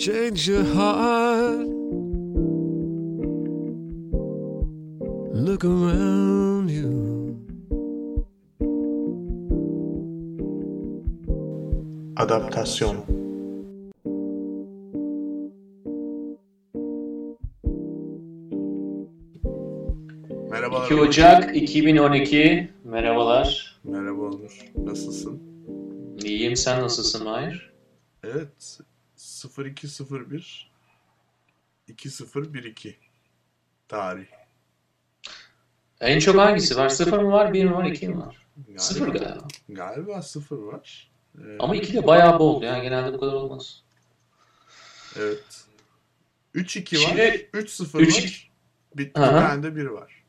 change your heart. Look around you. Adaptasyon Merhabalar. 2 Ocak 2012. Merhabalar. Merhaba Onur. Nasılsın? İyiyim. Sen nasılsın Mahir? Evet. 0201 2012 tarih. En çok hangisi var? 0 mı var? 1 mi var? 2 mi var? Galiba, 0 galiba. Galiba 0 var. Ee, Ama 2 de bayağı bol. Yani genelde bu kadar olmaz. Evet. 3-2 var. Şimdi- 3-0 Üç- var. Bir, bir tane de 1 var.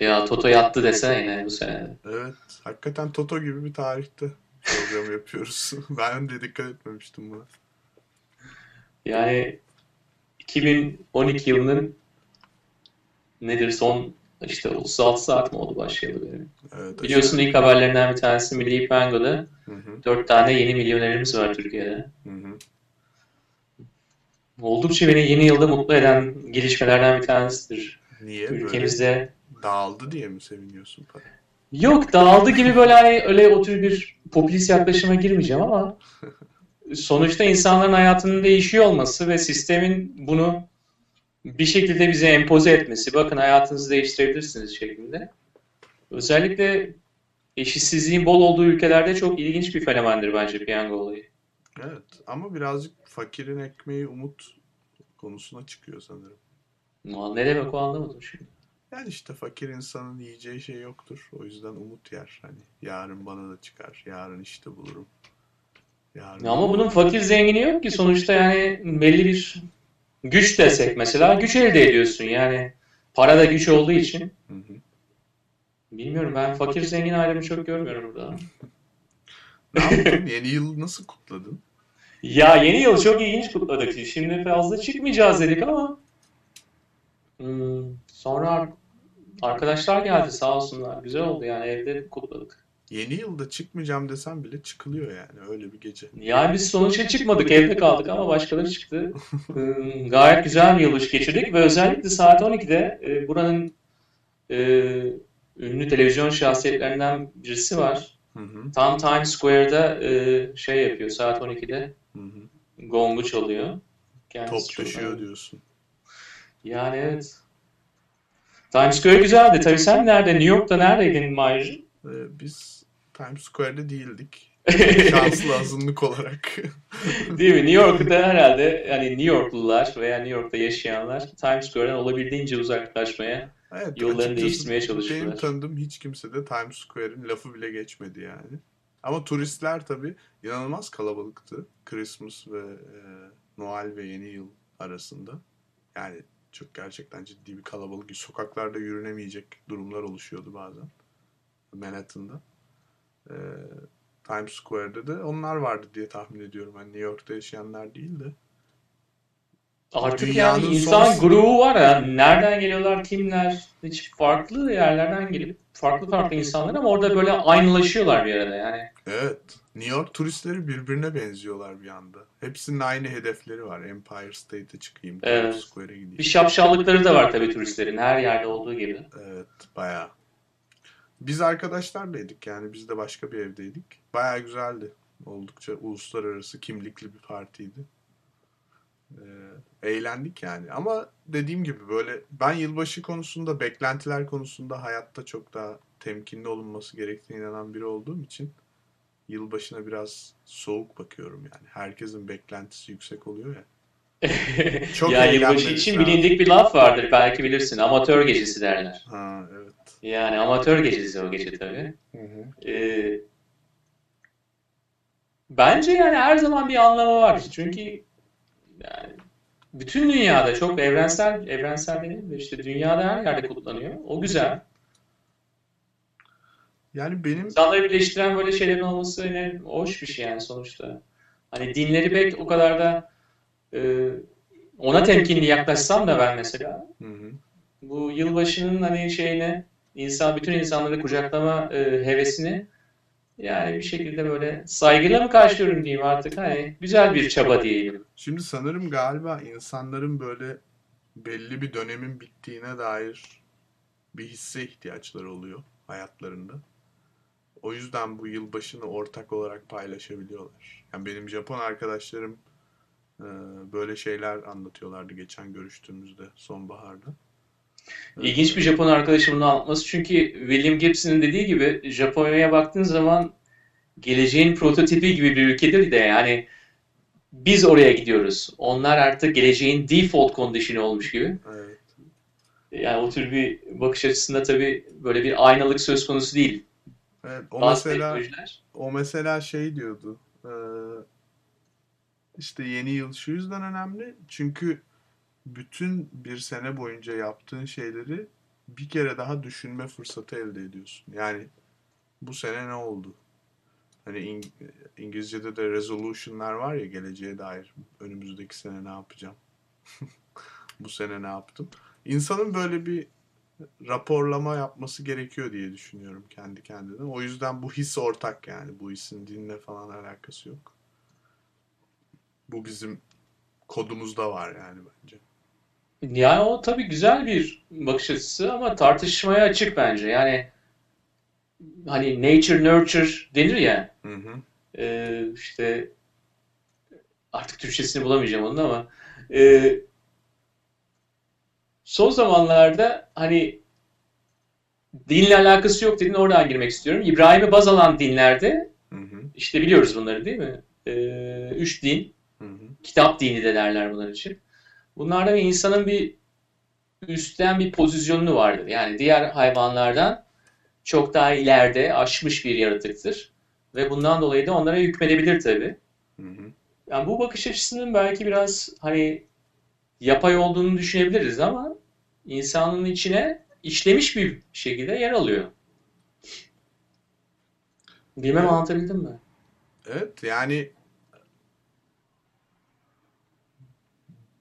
Ya Toto yattı desene yine bu sene. Evet. Hakikaten Toto gibi bir tarihte program yapıyoruz. ben de dikkat etmemiştim buna. Yani 2012 yılının nedir son işte 36 saat mi oldu başlayalı benim. Evet, Biliyorsun ilk haberlerinden bir tanesi Milli Piyango'da Hı hı, 4 tane yeni milyonerimiz var Türkiye'de. hı hı. Oldukça beni yeni yılda mutlu eden gelişmelerden bir tanesidir. Niye böyle Ülkemizde dağıldı diye mi seviniyorsun para? Yok dağıldı gibi böyle hani öyle o tür bir popülist yaklaşıma girmeyeceğim ama sonuçta insanların hayatının değişiyor olması ve sistemin bunu bir şekilde bize empoze etmesi, bakın hayatınızı değiştirebilirsiniz şeklinde. Özellikle eşitsizliğin bol olduğu ülkelerde çok ilginç bir fenomendir bence piyango olayı. Evet ama birazcık fakirin ekmeği umut konusuna çıkıyor sanırım. Ne demek o anlamadım şimdi. Yani işte fakir insanın yiyeceği şey yoktur. O yüzden umut yer. Hani yarın bana da çıkar. Yarın işte bulurum. Yarın Ama bunun fakir zengini yok ki sonuçta yani belli bir güç desek mesela güç elde ediyorsun yani para da güç olduğu için. Hı hı. Bilmiyorum ben fakir zengin ayrımı çok görmüyorum burada. Ne yaptın? Yeni yıl nasıl kutladın? Ya yeni yıl çok ilginç kutladık. Şimdi fazla çıkmayacağız dedik ama hmm, sonra arkadaşlar geldi sağ olsunlar. Güzel oldu yani evde kutladık. Yeni yılda çıkmayacağım desem bile çıkılıyor yani öyle bir gece. Yani biz sonuçta çıkmadık evde kaldık ama başkaları çıktı. Gayet güzel bir yılbaşı geçirdik ve özellikle saat 12'de e, buranın e, ünlü televizyon şahsiyetlerinden birisi var. Hı hı. Tam Times Square'da e, şey yapıyor saat 12'de Hı hı. gongu çalıyor. Top Kendisi taşıyor önemli. diyorsun. Yani evet. Times Square güzeldi. Tabii sen nerede? New York'ta neredeydin Mahir'cim? Ee, biz Times Square'de değildik. Şanslı azınlık olarak. Değil mi? New York'ta herhalde yani New Yorklular veya New York'ta yaşayanlar Times Square'den olabildiğince uzaklaşmaya Evet, Yollarını değiştirmeye çalıştılar. Benim tanıdığım hiç kimse de Times Square'in lafı bile geçmedi yani. Ama turistler tabii inanılmaz kalabalıktı. Christmas ve e, Noel ve Yeni Yıl arasında. Yani çok gerçekten ciddi bir kalabalık. Sokaklarda yürünemeyecek durumlar oluşuyordu bazen. Manhattan'da. E, Times Square'de de onlar vardı diye tahmin ediyorum. Yani New York'ta yaşayanlar değil de. Artık yani insan son- grubu var ya nereden geliyorlar kimler hiç farklı yerlerden gelip farklı farklı insanlar ama orada böyle aynılaşıyorlar bir arada yani. Evet. New York turistleri birbirine benziyorlar bir anda. Hepsinin aynı hedefleri var. Empire State'e çıkayım, Times Evet. Square'e gideyim. Bir şapşallıkları da var tabii turistlerin her yerde olduğu gibi. Evet, bayağı. Biz arkadaşlarlaydık yani biz de başka bir evdeydik. Bayağı güzeldi. Oldukça uluslararası kimlikli bir partiydi. Ee, eğlendik yani. Ama dediğim gibi böyle ben yılbaşı konusunda, beklentiler konusunda hayatta çok daha temkinli olunması gerektiğine inanan biri olduğum için yılbaşına biraz soğuk bakıyorum yani. Herkesin beklentisi yüksek oluyor ya. Çok ya yılbaşı için bilindik bir laf vardır belki bilirsin. Amatör gecesi derler. Ha evet. Yani amatör gecesi o gece tabii. Ee, bence yani her zaman bir anlamı var. Çünkü yani bütün dünyada çok evrensel evrensel değil de işte dünyada her yerde kutlanıyor. O güzel. Yani benim İnsanları birleştiren böyle şeylerin olması yine hoş bir şey yani sonuçta. Hani dinleri pek o kadar da e, ona temkinli yaklaşsam da ben mesela Hı hı. bu yılbaşının hani şeyine insan bütün insanları kucaklama e, hevesini Yani bir şekilde böyle saygıyla mı karşılıyorum diyeyim artık. Hani güzel bir çaba diyelim. Şimdi sanırım galiba insanların böyle belli bir dönemin bittiğine dair bir hisse ihtiyaçları oluyor hayatlarında. O yüzden bu yılbaşını ortak olarak paylaşabiliyorlar. Yani benim Japon arkadaşlarım böyle şeyler anlatıyorlardı geçen görüştüğümüzde sonbaharda. İlginç bir Japon arkadaşımın anlatması. Çünkü William Gibson'ın dediği gibi Japonya'ya baktığın zaman geleceğin prototipi gibi bir ülkedir de yani biz oraya gidiyoruz. Onlar artık geleceğin default condition'ı olmuş gibi. Evet. Yani o tür bir bakış açısında tabii böyle bir aynalık söz konusu değil. Evet, o Bazı mesela teknolojiler. o mesela şey diyordu. e, işte yeni yıl şu yüzden önemli. Çünkü bütün bir sene boyunca yaptığın şeyleri bir kere daha düşünme fırsatı elde ediyorsun. Yani bu sene ne oldu? Hani İng- İngilizce'de de resolution'lar var ya geleceğe dair. Önümüzdeki sene ne yapacağım? Bu sene ne yaptım? İnsanın böyle bir raporlama yapması gerekiyor diye düşünüyorum kendi kendine. O yüzden bu his ortak yani. Bu hisin dinle falan alakası yok. Bu bizim kodumuzda var yani bence. Yani o tabii güzel bir bakış açısı ama tartışmaya açık bence. Yani hani nature nurture denir ya Hı hı. e, işte artık Türkçesini bulamayacağım onun ama e, son zamanlarda hani dinle alakası yok dedin oradan girmek istiyorum. İbrahim'i baz alan dinlerde Hı hı. işte biliyoruz bunları değil mi? E, üç din, Hı hı. kitap dini de derler bunlar için. Bunlarda bir insanın bir üstten bir pozisyonu vardır. Yani diğer hayvanlardan çok daha ileride aşmış bir yaratıktır. Ve bundan dolayı da onlara hükmedebilir tabii. Hı hı. Yani bu bakış açısının belki biraz hani yapay olduğunu düşünebiliriz ama insanın içine işlemiş bir şekilde yer alıyor. Bilmem Evet. anlatabildim mi? Evet yani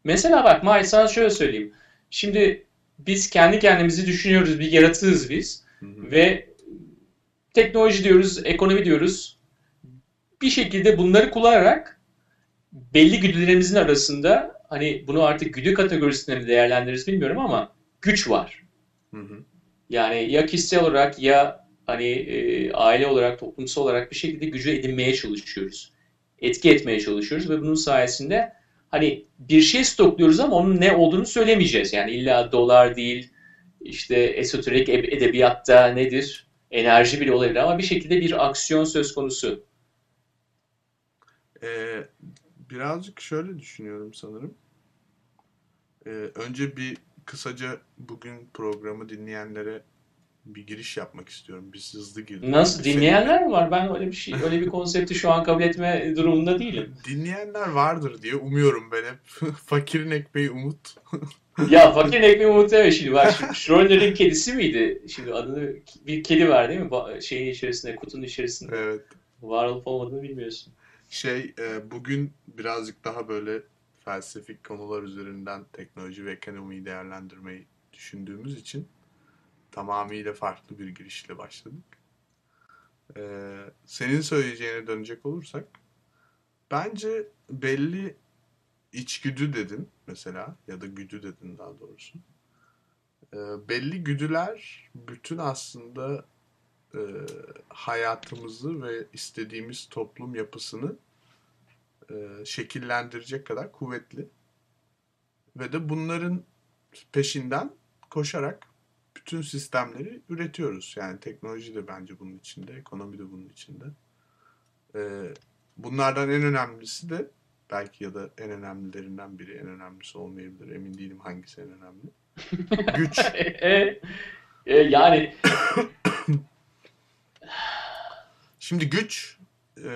Mesela bak Mahir sana şöyle söyleyeyim. Şimdi biz kendi kendimizi düşünüyoruz, bir yaratığız biz. hı hı. Ve teknoloji diyoruz, ekonomi diyoruz. Bir şekilde bunları kullanarak belli güdülerimizin arasında hani bunu artık güdü kategorisinde mi değerlendiririz bilmiyorum ama güç var. Hı hı. Yani ya kişisel olarak ya hani e, aile olarak, toplumsal olarak bir şekilde gücü edinmeye çalışıyoruz. Etki etmeye çalışıyoruz ve bunun sayesinde hani bir şey stokluyoruz ama onun ne olduğunu söylemeyeceğiz. Yani illa dolar değil, işte esoterik ed- edebiyatta nedir? Enerji bile olabilir ama bir şekilde bir aksiyon söz konusu. Ee, birazcık şöyle düşünüyorum sanırım. Ee, önce bir kısaca bugün programı dinleyenlere bir giriş yapmak istiyorum. Biz hızlı girdik. Nasıl Senin- dinleyenler mi var? Ben öyle bir şey, öyle bir konsepti şu an kabul etme durumunda değilim. Dinleyenler vardır diye umuyorum ben hep. Fakirin ekmeği umut. Ya fakirin ekmeği umut evet şimdi bak Sch- Schrödinger'in kedisi miydi? Şimdi adını bir kedi var değil mi? Şeyin içerisinde, kutunun içerisinde. Evet. Var olup olmadığını bilmiyorsun. Şey e, bugün birazcık daha böyle felsefik konular üzerinden teknoloji ve ekonomiyi değerlendirmeyi düşündüğümüz için tamamıyla farklı bir girişle başladık. E, senin söyleyeceğine dönecek olursak bence belli içgüdü dedin mesela ya da güdü dedin daha doğrusu. E, belli güdüler bütün aslında e, hayatımızı ve istediğimiz toplum yapısını e, şekillendirecek kadar kuvvetli. Ve de bunların peşinden koşarak bütün sistemleri üretiyoruz. Yani teknoloji de bence bunun içinde, ekonomi de bunun içinde. E, bunlardan en önemlisi de belki ya da en önemlilerinden biri, en önemlisi olmayabilir. Emin değilim hangisi en önemli. Güç. E, e, yani Şimdi güç e,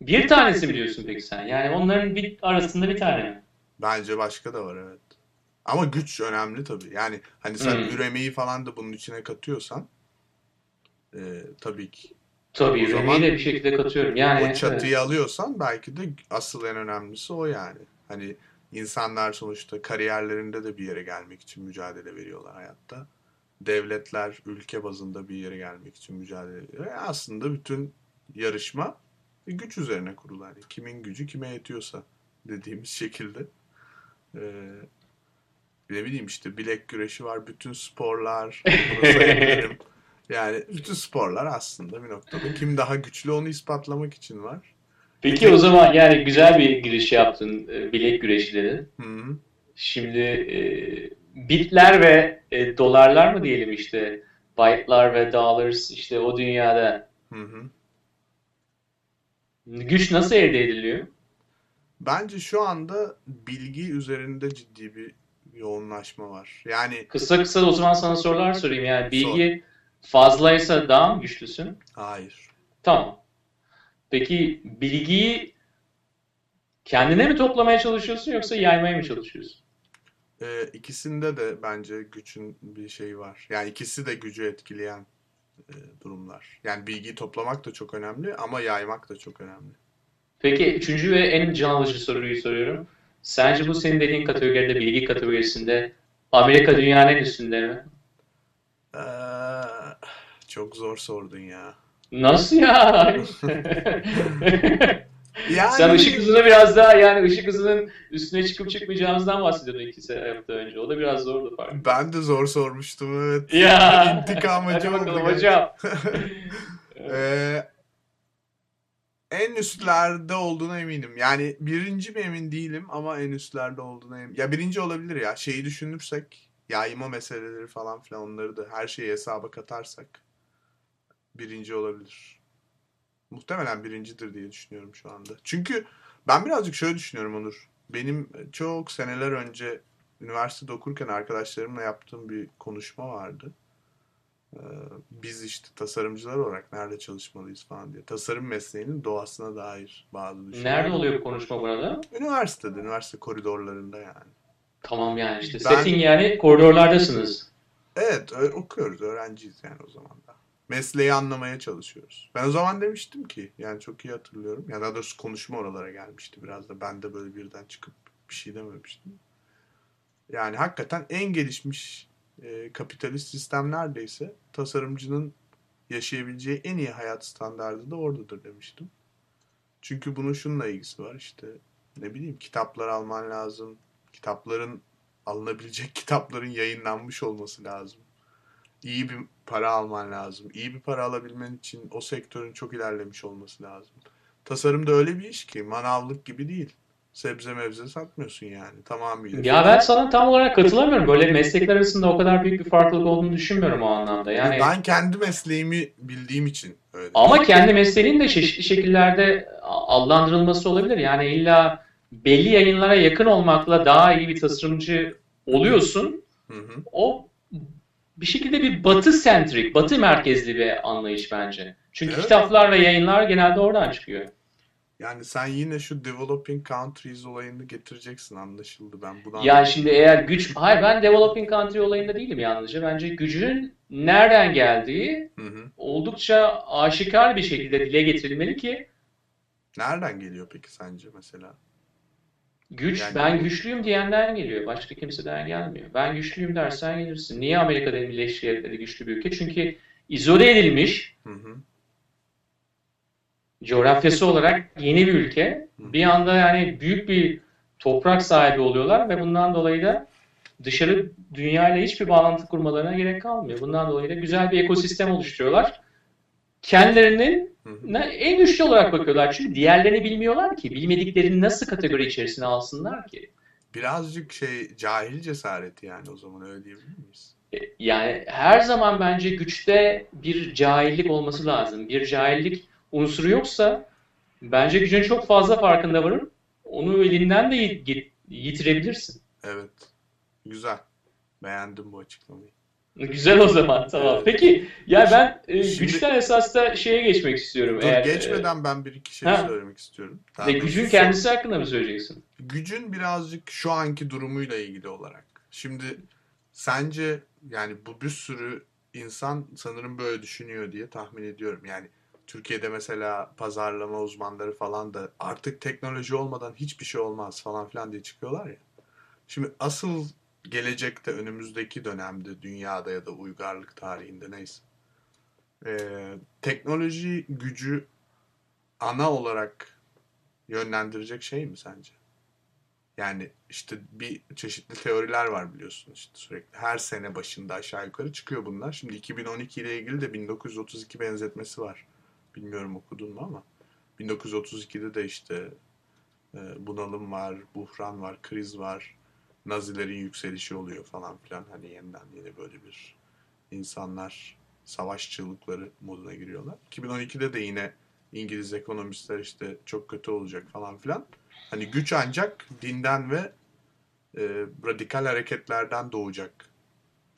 bir tanesi mi diyorsun peki sen? Yani onların bir arasında bir tane? Bence başka da var evet. Ama güç önemli tabii. Yani hani sen Hmm. üremeyi falan da bunun içine katıyorsan e, tabii ki Tabii O zaman üremeyi de bir şekilde katıyorum. Yani o çatıyı evet. alıyorsan belki de asıl en önemlisi o yani. Hani insanlar sonuçta kariyerlerinde de bir yere gelmek için mücadele veriyorlar hayatta. devletler ülke bazında bir yere gelmek için mücadele ediyor. Yani aslında bütün yarışma güç üzerine kurulu. Yani kimin gücü kime yetiyorsa dediğimiz şekilde. Ee, ne bileyim işte bilek güreşi var, bütün sporlar. Yani bütün sporlar aslında bir noktada kim daha güçlü onu ispatlamak için var. Peki o zaman yani güzel bir giriş yaptın e, bilek güreşleri. Hı -hı. Şimdi e, bitler ve e, dolarlar mı diyelim işte byte'lar ve dollars işte o dünyada Hı hı. güç nasıl elde ediliyor? Bence şu anda bilgi üzerinde ciddi bir yoğunlaşma var. Yani Kısa kısa o zaman sana sorular sorayım. Yani bilgi fazlaysa daha mı güçlüsün? hayır. Tamam. Peki bilgiyi kendine mi toplamaya çalışıyorsun yoksa yaymaya mı çalışıyorsun? Ee, ikisinde de bence gücün bir şeyi var. Yani ikisi de gücü etkileyen e, durumlar. Yani bilgiyi toplamak da çok önemli ama yaymak da çok önemli. Peki üçüncü ve en can alıcı soruyu soruyorum. Sence bu senin dediğin kategoride bilgi kategorisinde Amerika dünyanın en üstünde mi? Ee, çok zor sordun ya. Nasıl ya? Yani Sen ışık hızına biraz daha yani ışık hızının üstüne çıkıp çıkmayacağımızdan bahsediyordun iki hafta önce. O da biraz zordu fark. ben de zor sormuştum evet. Ya. İntikam Hadi acı bakalım gerçekten. hocam. Ee, en üstlerde olduğuna eminim. Yani birinci mi emin değilim ama en üstlerde olduğuna eminim. Ya birinci olabilir ya. Şeyi düşünürsek yayma meseleleri falan filan onları da her şeyi hesaba katarsak birinci olabilir. Muhtemelen birincidir diye düşünüyorum şu anda. Çünkü ben birazcık şöyle düşünüyorum Onur. Benim çok seneler önce üniversitede okurken arkadaşlarımla yaptığım bir konuşma vardı. Ee, biz işte tasarımcılar olarak nerede çalışmalıyız falan diye. Tasarım mesleğinin doğasına dair bazı düşünceler. Nerede oluyor bu konuşma burada? Üniversitede, üniversite koridorlarında yani. Tamam yani işte Ben- setting yani koridorlardasınız. Evet, okuyoruz, öğrenciyiz yani o zaman da. Mesleği anlamaya çalışıyoruz. Ben o zaman demiştim ki, yani çok iyi hatırlıyorum. Ya daha doğrusu konuşma oralara gelmişti biraz da. Ben de böyle birden çıkıp bir şey dememiştim. Yani hakikaten en gelişmiş e, kapitalist sistem neredeyse tasarımcının yaşayabileceği en iyi hayat standardı da oradadır demiştim. Çünkü bunun şununla ilgisi var işte ne bileyim kitaplar alman lazım. Kitapların alınabilecek kitapların yayınlanmış olması lazım. İyi bir para alman lazım. İyi bir para alabilmen için o sektörün çok ilerlemiş olması lazım. Tasarım da öyle bir iş ki manavlık gibi değil. Sebze mevze satmıyorsun yani tamamıyla. Ya ben sana tam olarak katılamıyorum. Böyle meslekler arasında o kadar büyük bir farklılık olduğunu düşünmüyorum o anlamda. Yani Ben kendi mesleğimi bildiğim için öyle. ama kendi mesleğinin de çeşitli şekillerde adlandırılması olabilir. Yani illa belli yayınlara yakın olmakla daha iyi bir tasarımcı oluyorsun. Hı hı. O bir şekilde bir batı sentrik, batı merkezli bir anlayış bence. Çünkü Evet. kitaplar ve yayınlar genelde oradan çıkıyor. Yani sen yine şu developing countries olayını getireceksin anlaşıldı ben buna. Yani şimdi eğer güç... Hayır ben developing country olayında değilim yalnızca. Bence gücün nereden geldiği Hı hı. oldukça aşikar bir şekilde dile getirilmeli ki Nereden geliyor peki sence mesela? güç Yani- ben güçlüyüm diyenden geliyor. Başka kimseden gelmiyor. Ben güçlüyüm dersen gelirsin. Niye Amerika Birleşik Devletleri güçlü bir ülke? Çünkü izole edilmiş Hı hı. Coğrafyası olarak yeni bir ülke. Bir anda yani büyük bir toprak sahibi oluyorlar ve bundan dolayı da dışarı dünyayla hiçbir bağlantı kurmalarına gerek kalmıyor. Bundan dolayı da güzel bir ekosistem oluşturuyorlar. Ne- en güçlü olarak bakıyorlar. Çünkü diğerlerini bilmiyorlar ki. Bilmediklerini nasıl kategori içerisine alsınlar ki? Birazcık şey cahil cesareti yani o zaman öyle diyebilir miyiz? E, Yani her zaman bence güçte bir cahillik olması lazım. Bir cahillik unsuru yoksa bence gücün çok fazla farkında varır. Onu elinden de yit- yit- yitirebilirsin. Evet. Güzel. Beğendim bu açıklamayı. Güzel o zaman tamam. Evet. Peki ya ben e, Şimdi- güçten esas da şeye geçmek istiyorum. Dur Eğer, e, geçmeden ben bir iki şey ha. söylemek istiyorum. Daha gücün son- kendisi hakkında mı söyleyeceksin? gücün birazcık şu anki durumuyla ilgili olarak. Şimdi sence yani bu bir sürü insan sanırım böyle düşünüyor diye tahmin ediyorum. Yani Türkiye'de mesela pazarlama uzmanları falan da artık teknoloji olmadan hiçbir şey olmaz falan filan diye çıkıyorlar ya. Şimdi asıl gelecekte önümüzdeki dönemde dünyada ya da uygarlık tarihinde neyse e, teknoloji gücü ana olarak yönlendirecek şey mi sence? Yani işte bir çeşitli teoriler var biliyorsun işte sürekli. Her sene başında aşağı yukarı çıkıyor bunlar. Şimdi 2012 ile ilgili de 1932 benzetmesi var. Bilmiyorum okudun mu ama 1932'de de işte e, bunalım var, buhran var, kriz var. Nazilerin yükselişi oluyor falan filan. Hani yeniden yine böyle bir insanlar savaş çığlıkları moduna giriyorlar. 2012'de de yine İngiliz ekonomistler işte çok kötü olacak falan filan. Hani güç ancak dinden ve e, radikal hareketlerden doğacak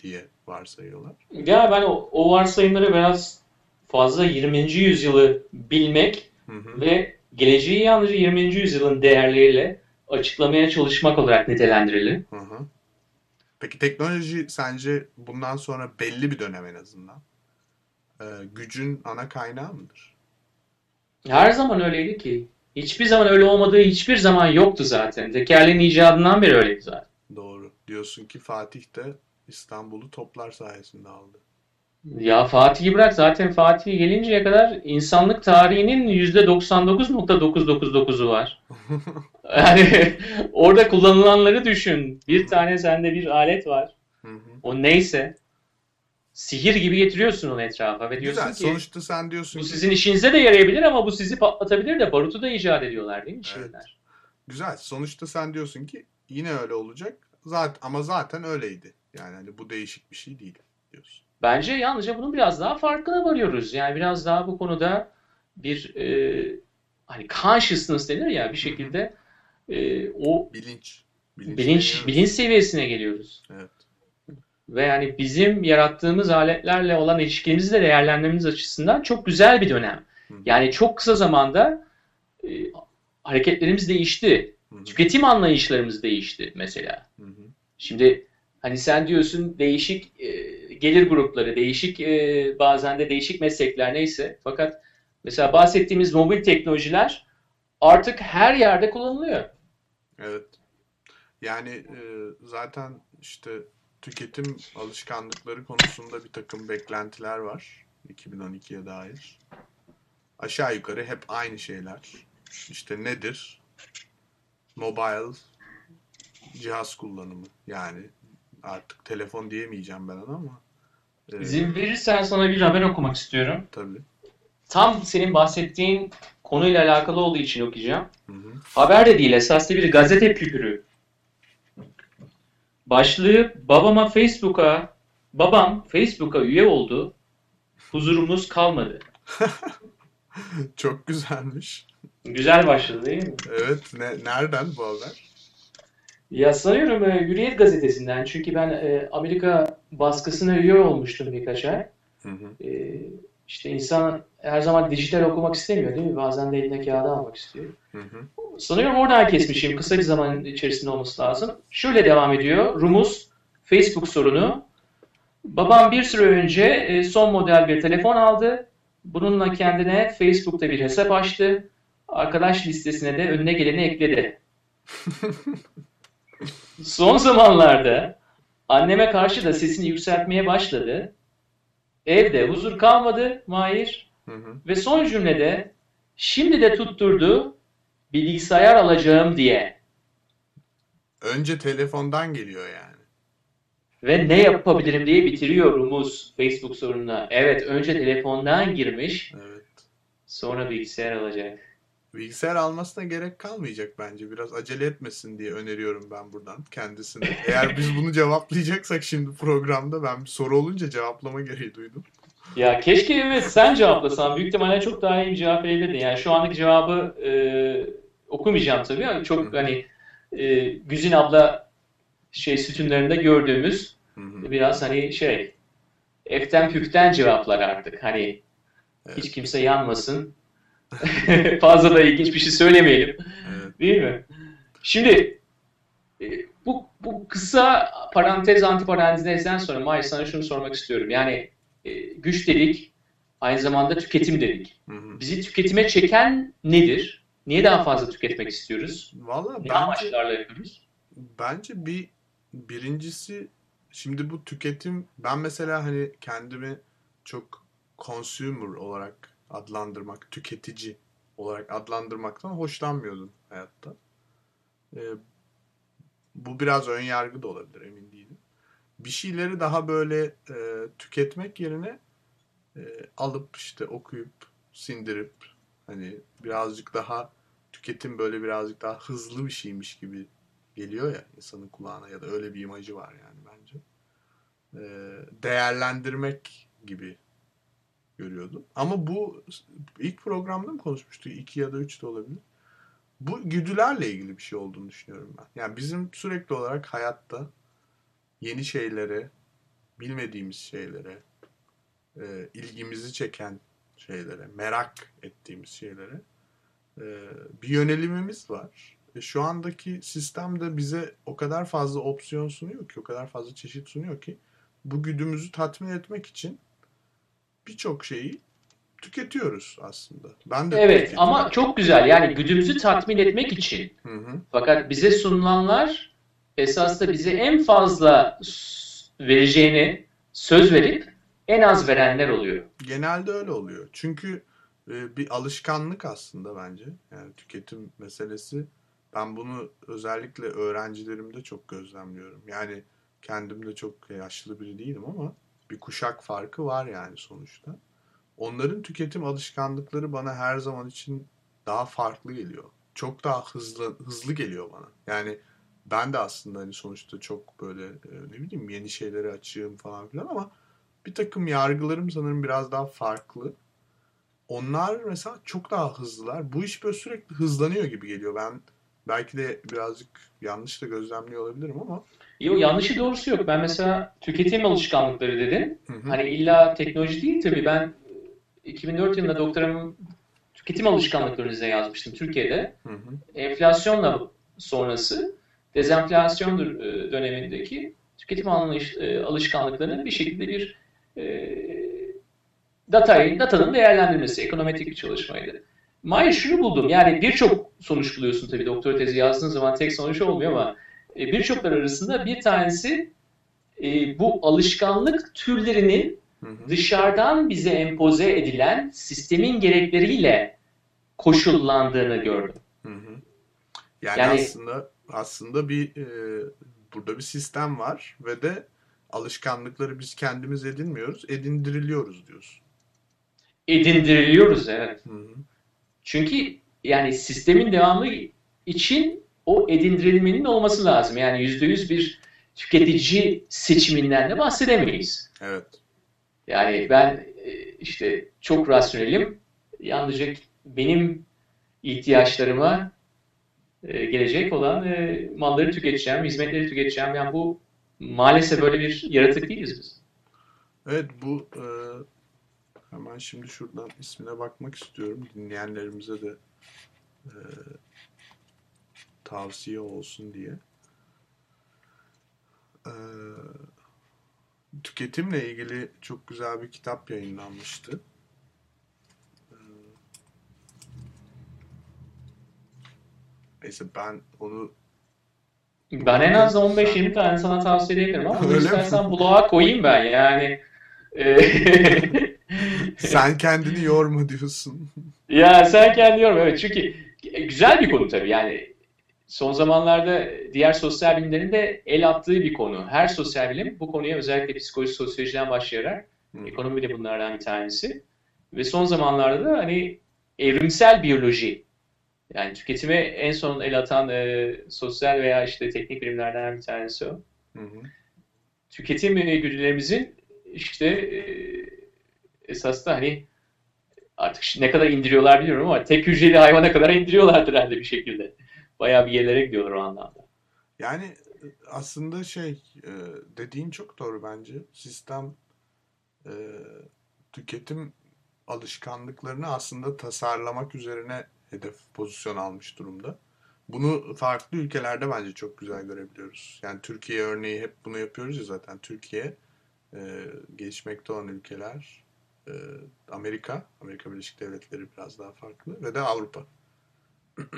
diye varsayıyorlar. Ya ben o, o varsayımları biraz fazla 20. yüzyılı bilmek Hı hı. ve geleceği yalnızca 20. yüzyılın değerleriyle açıklamaya çalışmak olarak nitelendirilir. Hı hı. Peki teknoloji sence bundan sonra belli bir dönem en azından e, gücün ana kaynağı mıdır? Her zaman öyleydi ki. Hiçbir zaman öyle olmadığı hiçbir zaman yoktu zaten. Tekerleğin icadından beri öyleydi zaten. Doğru. Diyorsun ki Fatih de İstanbul'u toplar sayesinde aldı. Ya Fatih'i bırak zaten Fatih gelinceye kadar insanlık tarihinin %99.999'u var. Yani orada kullanılanları düşün. Bir tane sende bir alet var. O neyse sihir gibi getiriyorsun onu etrafa ve diyorsun Güzel. ki Sonuçta sen diyorsun bu ki sizin işinize de yarayabilir ama bu sizi patlatabilir de barutu da icat ediyorlar değil mi Evet. şeyler? güzel. Sonuçta sen diyorsun ki yine öyle olacak. Zaten ama zaten öyleydi. Yani hani bu değişik bir şey değil diyorsun. Bence yalnızca bunun biraz daha farkına varıyoruz. Yani biraz daha bu konuda bir e, hani consciousness denir ya bir şekilde e, o Bilinç. Bilinç. bilinç bilinç seviyesine geliyoruz. Evet. Ve yani bizim yarattığımız aletlerle olan ilişkimizi de değerlendirmemiz açısından çok güzel bir dönem. Hı. Yani çok kısa zamanda e, hareketlerimiz değişti. Hı hı. Tüketim anlayışlarımız değişti mesela. Hı hı. Şimdi hani sen diyorsun değişik e, gelir grupları, değişik e, bazen de değişik meslekler neyse. Fakat mesela bahsettiğimiz mobil teknolojiler artık her yerde kullanılıyor. Evet. Yani e, zaten işte tüketim alışkanlıkları konusunda bir takım beklentiler var 2012'ye dair. Aşağı yukarı hep aynı şeyler. İşte nedir? Mobile cihaz kullanımı. Yani artık telefon diyemeyeceğim ben ona ama e, İzin verirsen sana bir haber okumak istiyorum. tabii. Tam senin bahsettiğin konuyla alakalı olduğu için okuyacağım. Hı hı. Haber de değil, esaslı bir gazete küpürü. Başlığı babama Facebook'a, babam Facebook'a üye oldu, huzurumuz kalmadı. Çok güzelmiş. Güzel başladı değil mi? Evet. Ne, nereden bu haber? Ya sanıyorum e, Hürriyet gazetesinden çünkü ben e, Amerika baskısına üye olmuştum birkaç ay. Hı hı. E, işte insan her zaman dijital okumak istemiyor değil mi? Bazen de eline kağıdı almak istiyor. Hı hı. Sanıyorum oradan kesmişim. Kısa bir zaman içerisinde olması lazım. Şöyle devam ediyor. Rumuz Facebook sorunu. Babam bir süre önce e, son model bir telefon aldı. Bununla kendine Facebook'ta bir hesap açtı. Arkadaş listesine de önüne geleni ekledi. Son zamanlarda anneme karşı da sesini yükseltmeye başladı. Evde huzur kalmadı Mahir. Hı hı. Ve son cümlede şimdi de tutturdu bilgisayar alacağım diye. Önce telefondan geliyor yani. Ve ne yapabilirim diye bitiriyor Rumuz Facebook sorununa. Evet önce telefondan girmiş Evet. sonra bilgisayar alacak. Bilgisayar almasına gerek kalmayacak bence. Biraz acele etmesin diye öneriyorum ben buradan kendisine. Eğer biz bunu cevaplayacaksak şimdi programda ben bir soru olunca cevaplama gereği duydum. Ya keşke evet sen cevaplasan. Büyük ihtimalle çok daha iyi bir cevap verebilirdin. Yani şu andaki cevabı e, okumayacağım tabii ama çok hani e, Güzin abla şey sütunlarında gördüğümüz Hı hı. biraz hani şey eften püften cevaplar artık. Hani hiç kimse yanmasın. Fazla da ilginç bir şey söylemeyelim. Evet. Değil mi? Şimdi e, bu, bu kısa parantez antiparantezden sonra Mahir sana şunu sormak istiyorum. Yani e, güç dedik, aynı zamanda tüketim dedik. Hı hı. Bizi tüketime çeken nedir? Niye daha fazla tüketmek istiyoruz? Valla Ne bence, amaçlarla yapıyoruz? bence bir birincisi şimdi bu tüketim ben mesela hani kendimi çok consumer olarak adlandırmak, tüketici olarak adlandırmaktan hoşlanmıyordum hayatta. Ee, bu biraz ön yargı da olabilir emin değilim. Bir şeyleri daha böyle e, tüketmek yerine e, alıp işte okuyup sindirip hani birazcık daha tüketim böyle birazcık daha hızlı bir şeymiş gibi geliyor ya insanın kulağına ya da öyle bir imajı var yani bence. Ee, değerlendirmek gibi görüyordum. Ama bu ilk programda mı konuşmuştuk? İki ya da üç de olabilir. Bu güdülerle ilgili bir şey olduğunu düşünüyorum ben. Yani bizim sürekli olarak hayatta yeni şeylere, bilmediğimiz şeylere, e, ilgimizi çeken şeylere, merak ettiğimiz şeylere e, bir yönelimimiz var. E, şu andaki sistemde bize o kadar fazla opsiyon sunuyor ki, o kadar fazla çeşit sunuyor ki bu güdümüzü tatmin etmek için birçok şeyi tüketiyoruz aslında. Ben de Evet ama çok güzel yani güdümüzü tatmin etmek için. Hı hı. Fakat bize sunulanlar esas da bize en fazla vereceğini söz verip en az verenler oluyor. Genelde öyle oluyor. Çünkü e, bir alışkanlık aslında bence. Yani tüketim meselesi. Ben bunu özellikle öğrencilerimde çok gözlemliyorum. Yani kendim de çok yaşlı biri değilim ama bir kuşak farkı var yani sonuçta. Onların tüketim alışkanlıkları bana her zaman için daha farklı geliyor. Çok daha hızlı hızlı geliyor bana. Yani ben de aslında hani sonuçta çok böyle e, ne bileyim yeni şeylere açığım falan filan ama bir takım yargılarım sanırım biraz daha farklı. Onlar mesela çok daha hızlılar. Bu iş böyle sürekli hızlanıyor gibi geliyor. Ben belki de birazcık yanlış da gözlemliyor olabilirim ama. Yok yanlışı doğrusu yok. Ben mesela tüketim alışkanlıkları dedin. Hı hı. Hani illa teknoloji değil tabii. Ben 2004 yılında doktoramı tüketim alışkanlıkları üzerine yazmıştım Türkiye'de. Hı hı. Enflasyonla sonrası dezenflasyon dö- dönemindeki tüketim anlayış, e, alışkanlıklarının bir şekilde bir e, datayı, datanın değerlendirmesi, ekonometrik bir çalışmaydı. Mahir şunu buldum. Yani birçok sonuç buluyorsun tabii doktora tezi yazdığın zaman tek sonuç olmuyor ama e, birçoklar arasında bir tanesi e, bu alışkanlık türlerinin dışarıdan bize empoze edilen sistemin gerekleriyle koşullandığını gördüm. Hı hı. Yani, Yani- aslında aslında bir e, burada bir sistem var ve de alışkanlıkları biz kendimiz edinmiyoruz, edindiriliyoruz diyorsun. Edindiriliyoruz evet. Hı hı. Çünkü yani sistemin devamı için o edindirilmenin olması lazım. Yani yüzde yüz bir tüketici seçiminden de bahsedemeyiz. Evet. Yani ben e, işte çok rasyonelim. Yalnızca benim ihtiyaçlarıma e, gelecek olan e, malları tüketeceğim, hizmetleri tüketeceğim. Yani bu maalesef böyle bir yaratık değiliz biz. Evet bu e, hemen şimdi şuradan ismine bakmak istiyorum. Dinleyenlerimize de e, tavsiye olsun diye. E, tüketimle ilgili çok güzel bir kitap yayınlanmıştı. E, neyse ben onu Ben en az 15-20 tane sana tavsiye edebilirim ama Öyle mi? istersen bloğa koyayım ben yani. sen kendini yorma diyorsun. Ya sen kendi yorum evet çünkü güzel bir konu tabii yani son zamanlarda diğer sosyal bilimlerin de el attığı bir konu. Her sosyal bilim bu konuya özellikle psikoloji, sosyolojiden başlayarak Hı. ekonomi de bunlardan bir tanesi. Ve son zamanlarda da hani evrimsel biyoloji yani tüketime en son el atan e, sosyal veya işte teknik bilimlerden bir tanesi o. Hı hı. Tüketim e, güdülerimizin işte e, esas da hani artık ne kadar indiriyorlar bilmiyorum ama tek hücreli hayvana kadar indiriyorlardır herhalde bir şekilde. Bayağı bir yerlere gidiyorlar o anlamda. Yani e, aslında şey e, dediğin çok doğru bence. Sistem e, tüketim alışkanlıklarını aslında tasarlamak üzerine hedef pozisyon almış durumda. Bunu farklı ülkelerde bence çok güzel görebiliyoruz. Yani Türkiye örneği hep bunu yapıyoruz ya zaten. Türkiye, gelişmekte olan ülkeler, e, Amerika, Amerika Birleşik Devletleri biraz daha farklı ve de Avrupa.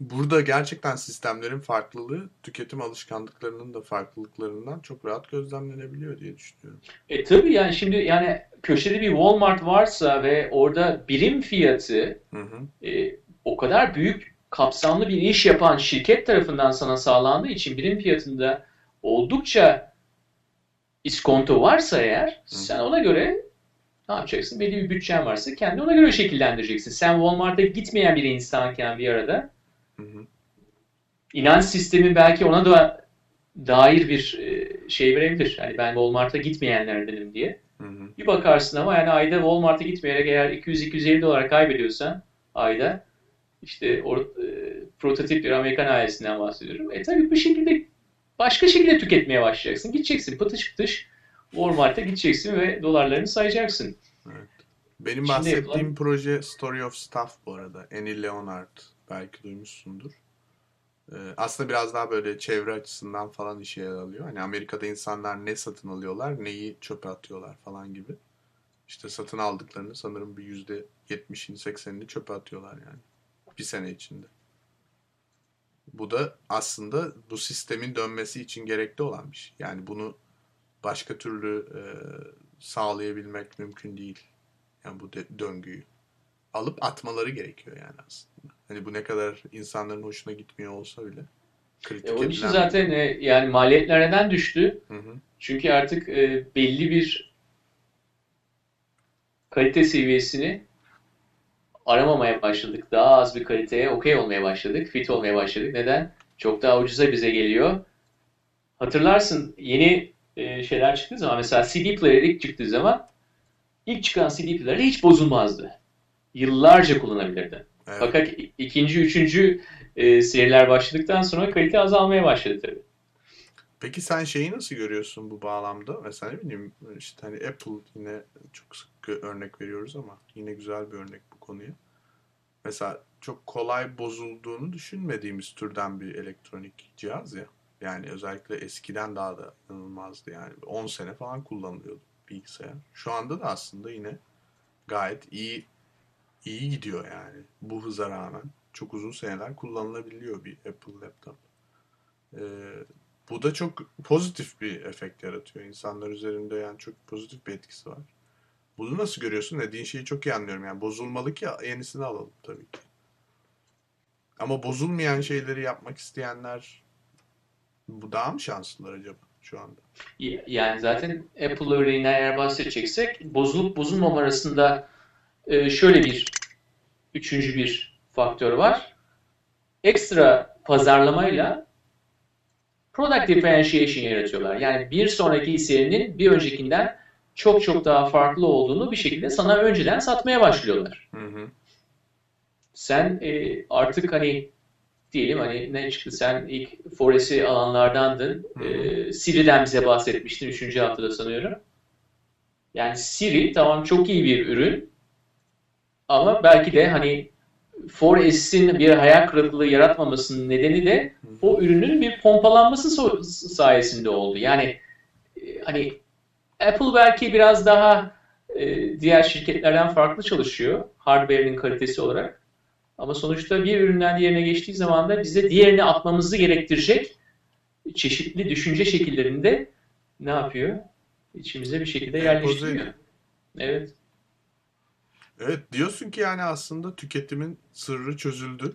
burada gerçekten sistemlerin farklılığı tüketim alışkanlıklarının da farklılıklarından çok rahat gözlemlenebiliyor diye düşünüyorum. E tabii yani şimdi yani köşede bir Walmart varsa ve orada birim fiyatı Hı hı. e, o kadar büyük kapsamlı bir iş yapan şirket tarafından sana sağlandığı için birim fiyatında oldukça iskonto varsa eğer sen ona göre ne yapacaksın? Belli bir bütçen varsa kendi ona göre şekillendireceksin. Sen Walmart'a gitmeyen bir insanken bir arada Hı hı. inanç sistemi belki ona da dair bir e, şey verebilir. Hani ben Walmart'a gitmeyenlerdenim diye. Hı hı. Bir bakarsın ama yani ayda Walmart'a gitmeyerek eğer 200-250 dolar kaybediyorsan ayda işte o, e, prototip bir Amerikan ailesinden bahsediyorum. E tabii bu şekilde başka şekilde tüketmeye başlayacaksın. Gideceksin pıtış pıtış Walmart'a gideceksin ve dolarlarını sayacaksın. Benim Şimdi bahsettiğim yapılan- proje Story of Stuff bu arada. Annie Leonard belki duymuşsundur. Ee, aslında biraz daha böyle çevre açısından falan işe alıyor. Hani Amerika'da insanlar ne satın alıyorlar, neyi çöpe atıyorlar falan gibi. İşte satın aldıklarını sanırım bir yüzde yetmişini, seksenini çöpe atıyorlar yani. Bir sene içinde. Bu da aslında bu sistemin dönmesi için gerekli olan bir şey. Yani bunu başka türlü e, sağlayabilmek mümkün değil. Yani bu de- döngüyü. Alıp atmaları gerekiyor yani aslında. Hani bu ne kadar insanların hoşuna gitmiyor olsa bile. Kritik E, onun için zaten e, yani maliyetler neden düştü? Hı hı. Çünkü artık e, belli bir kalite seviyesini aramamaya başladık. Daha az bir kaliteye okey olmaya başladık. Fit olmaya başladık. Neden? Çok daha ucuza bize geliyor. Hatırlarsın yeni e, şeyler çıktığı zaman mesela CD player ilk çıktığı zaman ilk çıkan CD player'ler hiç bozulmazdı. Yıllarca kullanabilirdi. Evet. Fakat ikinci, üçüncü e, seriler başladıktan sonra kalite azalmaya başladı tabii. Peki sen şeyi nasıl görüyorsun bu bağlamda? Mesela ne bileyim işte hani Apple yine çok sık örnek veriyoruz ama yine güzel bir örnek bu konuya. Mesela çok kolay bozulduğunu düşünmediğimiz türden bir elektronik cihaz ya. Yani özellikle eskiden daha da inanılmazdı yani. 10 sene falan kullanılıyordu bilgisayar. Şu anda da aslında yine gayet iyi iyi gidiyor yani. Bu hıza rağmen çok uzun seneler kullanılabiliyor bir Apple laptop. Ee, bu da çok pozitif bir efekt yaratıyor. İnsanlar üzerinde yani çok pozitif bir etkisi var. Bunu nasıl görüyorsun? Dediğin şeyi çok iyi anlıyorum. Yani bozulmalı ki yenisini alalım tabii ki. Ama bozulmayan şeyleri yapmak isteyenler bu daha mı şanslılar acaba şu anda? Yani zaten Apple örneğinden eğer bahsedeceksek bozulup bozulmama arasında e, şöyle bir üçüncü bir faktör var. Ekstra pazarlamayla product differentiation yaratıyorlar. Yani bir sonraki serinin bir öncekinden çok çok daha farklı olduğunu bir şekilde sana önceden satmaya başlıyorlar. Hı hı. Sen e, artık hani diyelim hani ne çıktı sen ilk Fores'i alanlardandın. Hı. E, Siri'den bize bahsetmiştin 3. haftada sanıyorum. Yani Siri tamam çok iyi bir ürün ama belki de hani Fores'in bir hayal kırıklığı yaratmamasının nedeni de o ürünün bir pompalanması sayesinde oldu. Yani e, hani Apple belki biraz daha e, diğer şirketlerden farklı çalışıyor hardware'nin kalitesi olarak. Ama sonuçta bir üründen diğerine geçtiği zaman da bize diğerini atmamızı gerektirecek çeşitli düşünce şekillerinde ne yapıyor? İçimize bir şekilde yerleştiriyor. Evet. Evet diyorsun ki yani aslında tüketimin sırrı çözüldü.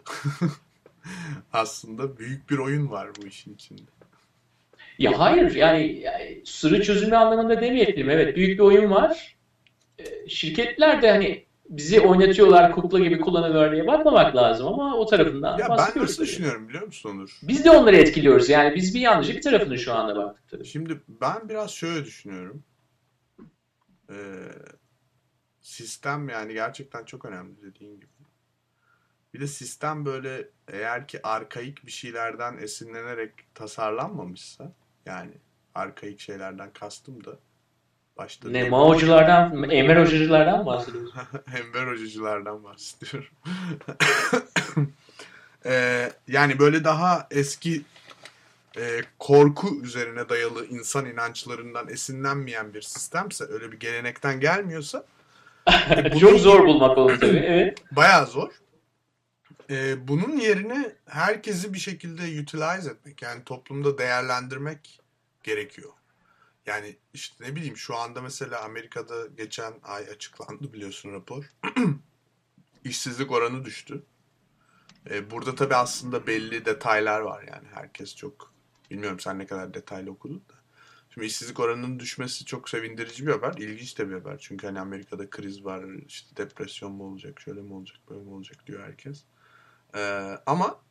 aslında büyük bir oyun var bu işin içinde. Ya hayır yani, yani sırrı çözümü anlamında demeyelim. Evet büyük bir oyun var. Ee, Şirketler de hani bizi oynatıyorlar, kukla gibi kullanıyorlar diye bakmamak lazım ama o tarafından Ya ben nasıl tabii. düşünüyorum biliyor musun Onur? Biz de onları etkiliyoruz. Yani biz bir yalnızca bir tarafını şu anda baktık tabii. Şimdi ben biraz şöyle düşünüyorum. Ee, sistem yani gerçekten çok önemli dediğin gibi. Bir de sistem böyle eğer ki arkaik bir şeylerden esinlenerek tasarlanmamışsa yani arkaik şeylerden kastım da başta Ne Mao'culardan, Enver Hocacılardan mı bahsediyoruz? Enver hocacılardan bahsediyorum. Ee, yani böyle daha eski e, korku üzerine dayalı insan inançlarından esinlenmeyen bir sistemse, öyle bir gelenekten gelmiyorsa bunu- Çok zor bulmak onu tabii. Evet. bayağı zor. Ee, bunun yerine herkesi bir şekilde utilize etmek yani toplumda değerlendirmek gerekiyor. Yani işte ne bileyim şu anda mesela Amerika'da geçen ay açıklandı biliyorsun rapor. İşsizlik oranı düştü. Ee, burada tabii aslında belli detaylar var yani herkes çok bilmiyorum sen ne kadar detaylı okudun da. Şimdi işsizlik oranının düşmesi çok sevindirici bir haber. ilginç de bir haber. Çünkü hani Amerika'da kriz var, işte depresyon mu olacak, şöyle mi olacak, böyle mi olacak diyor herkes. Ee, ama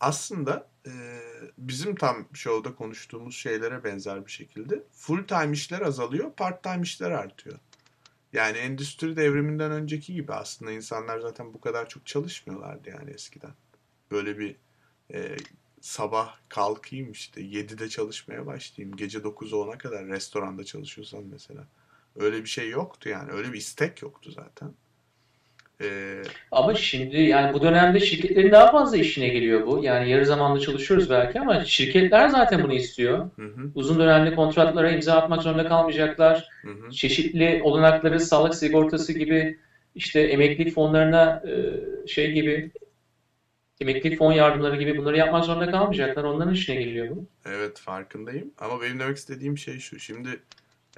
aslında e, bizim tam show'da konuştuğumuz şeylere benzer bir şekilde full time işler azalıyor, part time işler artıyor. Yani endüstri devriminden önceki gibi aslında insanlar zaten bu kadar çok çalışmıyorlardı yani eskiden. Böyle bir e, sabah kalkayım işte 7'de çalışmaya başlayayım. Gece 9'a 10'a kadar restoranda çalışıyorsan mesela. Öyle bir şey yoktu yani. Öyle bir istek yoktu zaten. Ee, ama şimdi yani bu dönemde şirketlerin daha fazla işine geliyor bu. Yani yarı zamanlı çalışıyoruz belki ama şirketler zaten bunu istiyor. Hı hı. Uzun dönemli kontratlara imza atmak zorunda kalmayacaklar. Hı hı. Çeşitli olanakları, sağlık sigortası gibi işte emeklilik fonlarına şey gibi emeklilik fon yardımları gibi bunları yapmak zorunda kalmayacaklar. Onların işine geliyor bu. Evet farkındayım. Ama benim demek istediğim şey şu. Şimdi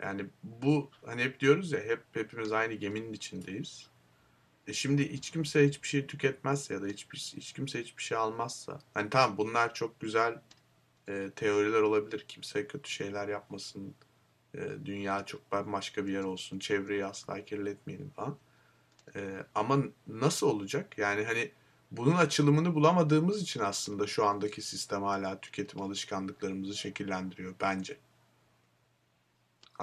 yani bu hani hep diyoruz ya hep hepimiz aynı geminin içindeyiz. E şimdi hiç kimse hiçbir şey tüketmezse ya da hiçbir hiç kimse hiçbir şey almazsa hani tamam bunlar çok güzel e, teoriler olabilir. Kimse kötü şeyler yapmasın. E, dünya çok başka bir yer olsun. Çevreyi asla kirletmeyelim falan. E, ama nasıl olacak? Yani hani bunun açılımını bulamadığımız için aslında şu andaki sistem hala tüketim alışkanlıklarımızı şekillendiriyor bence.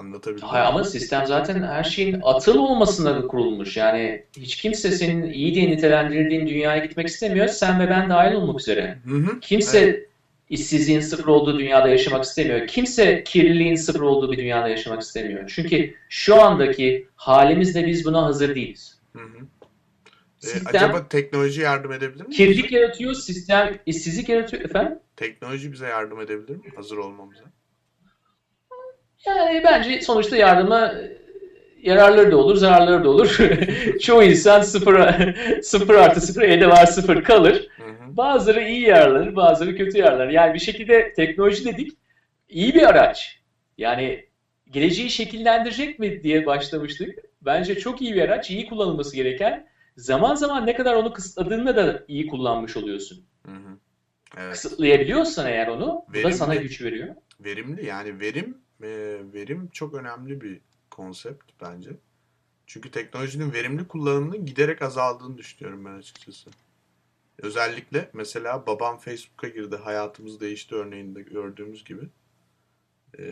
Anlatabildim Hayır, ama sistem zaten her şeyin atıl olmasına kurulmuş. Yani hiç kimse senin iyi diye nitelendirildiğin dünyaya gitmek istemiyor. Sen ve ben dahil olmak üzere. Hı hı. Kimse evet. işsizliğin sıfır olduğu dünyada yaşamak istemiyor. Kimse kirliliğin sıfır olduğu bir dünyada yaşamak istemiyor. Çünkü şu andaki halimizde biz buna hazır değiliz. Hı hı. Ee, sistem, acaba teknoloji yardım edebilir mi? Kirlilik yaratıyor, sistem işsizlik yaratıyor efendim. Teknoloji bize yardım edebilir mi hazır olmamıza? Yani bence sonuçta yardıma yararları da olur, zararları da olur. Çoğu insan sıfır, sıfır artı sıfır, elde var sıfır kalır. Bazıları iyi yararlanır, bazıları kötü yararlanır. Yani bir şekilde teknoloji dedik, iyi bir araç. Yani geleceği şekillendirecek mi diye başlamıştık. Bence çok iyi bir araç, iyi kullanılması gereken. Zaman zaman ne kadar onu kısıtladığında da iyi kullanmış oluyorsun. Hı hı. Evet. Kısıtlayabiliyorsan eğer onu, verimli, bu da sana güç veriyor. Verimli yani verim e, verim çok önemli bir konsept bence. Çünkü teknolojinin verimli kullanımının giderek azaldığını düşünüyorum ben açıkçası. Özellikle mesela babam Facebook'a girdi, hayatımız değişti örneğinde gördüğümüz gibi. E,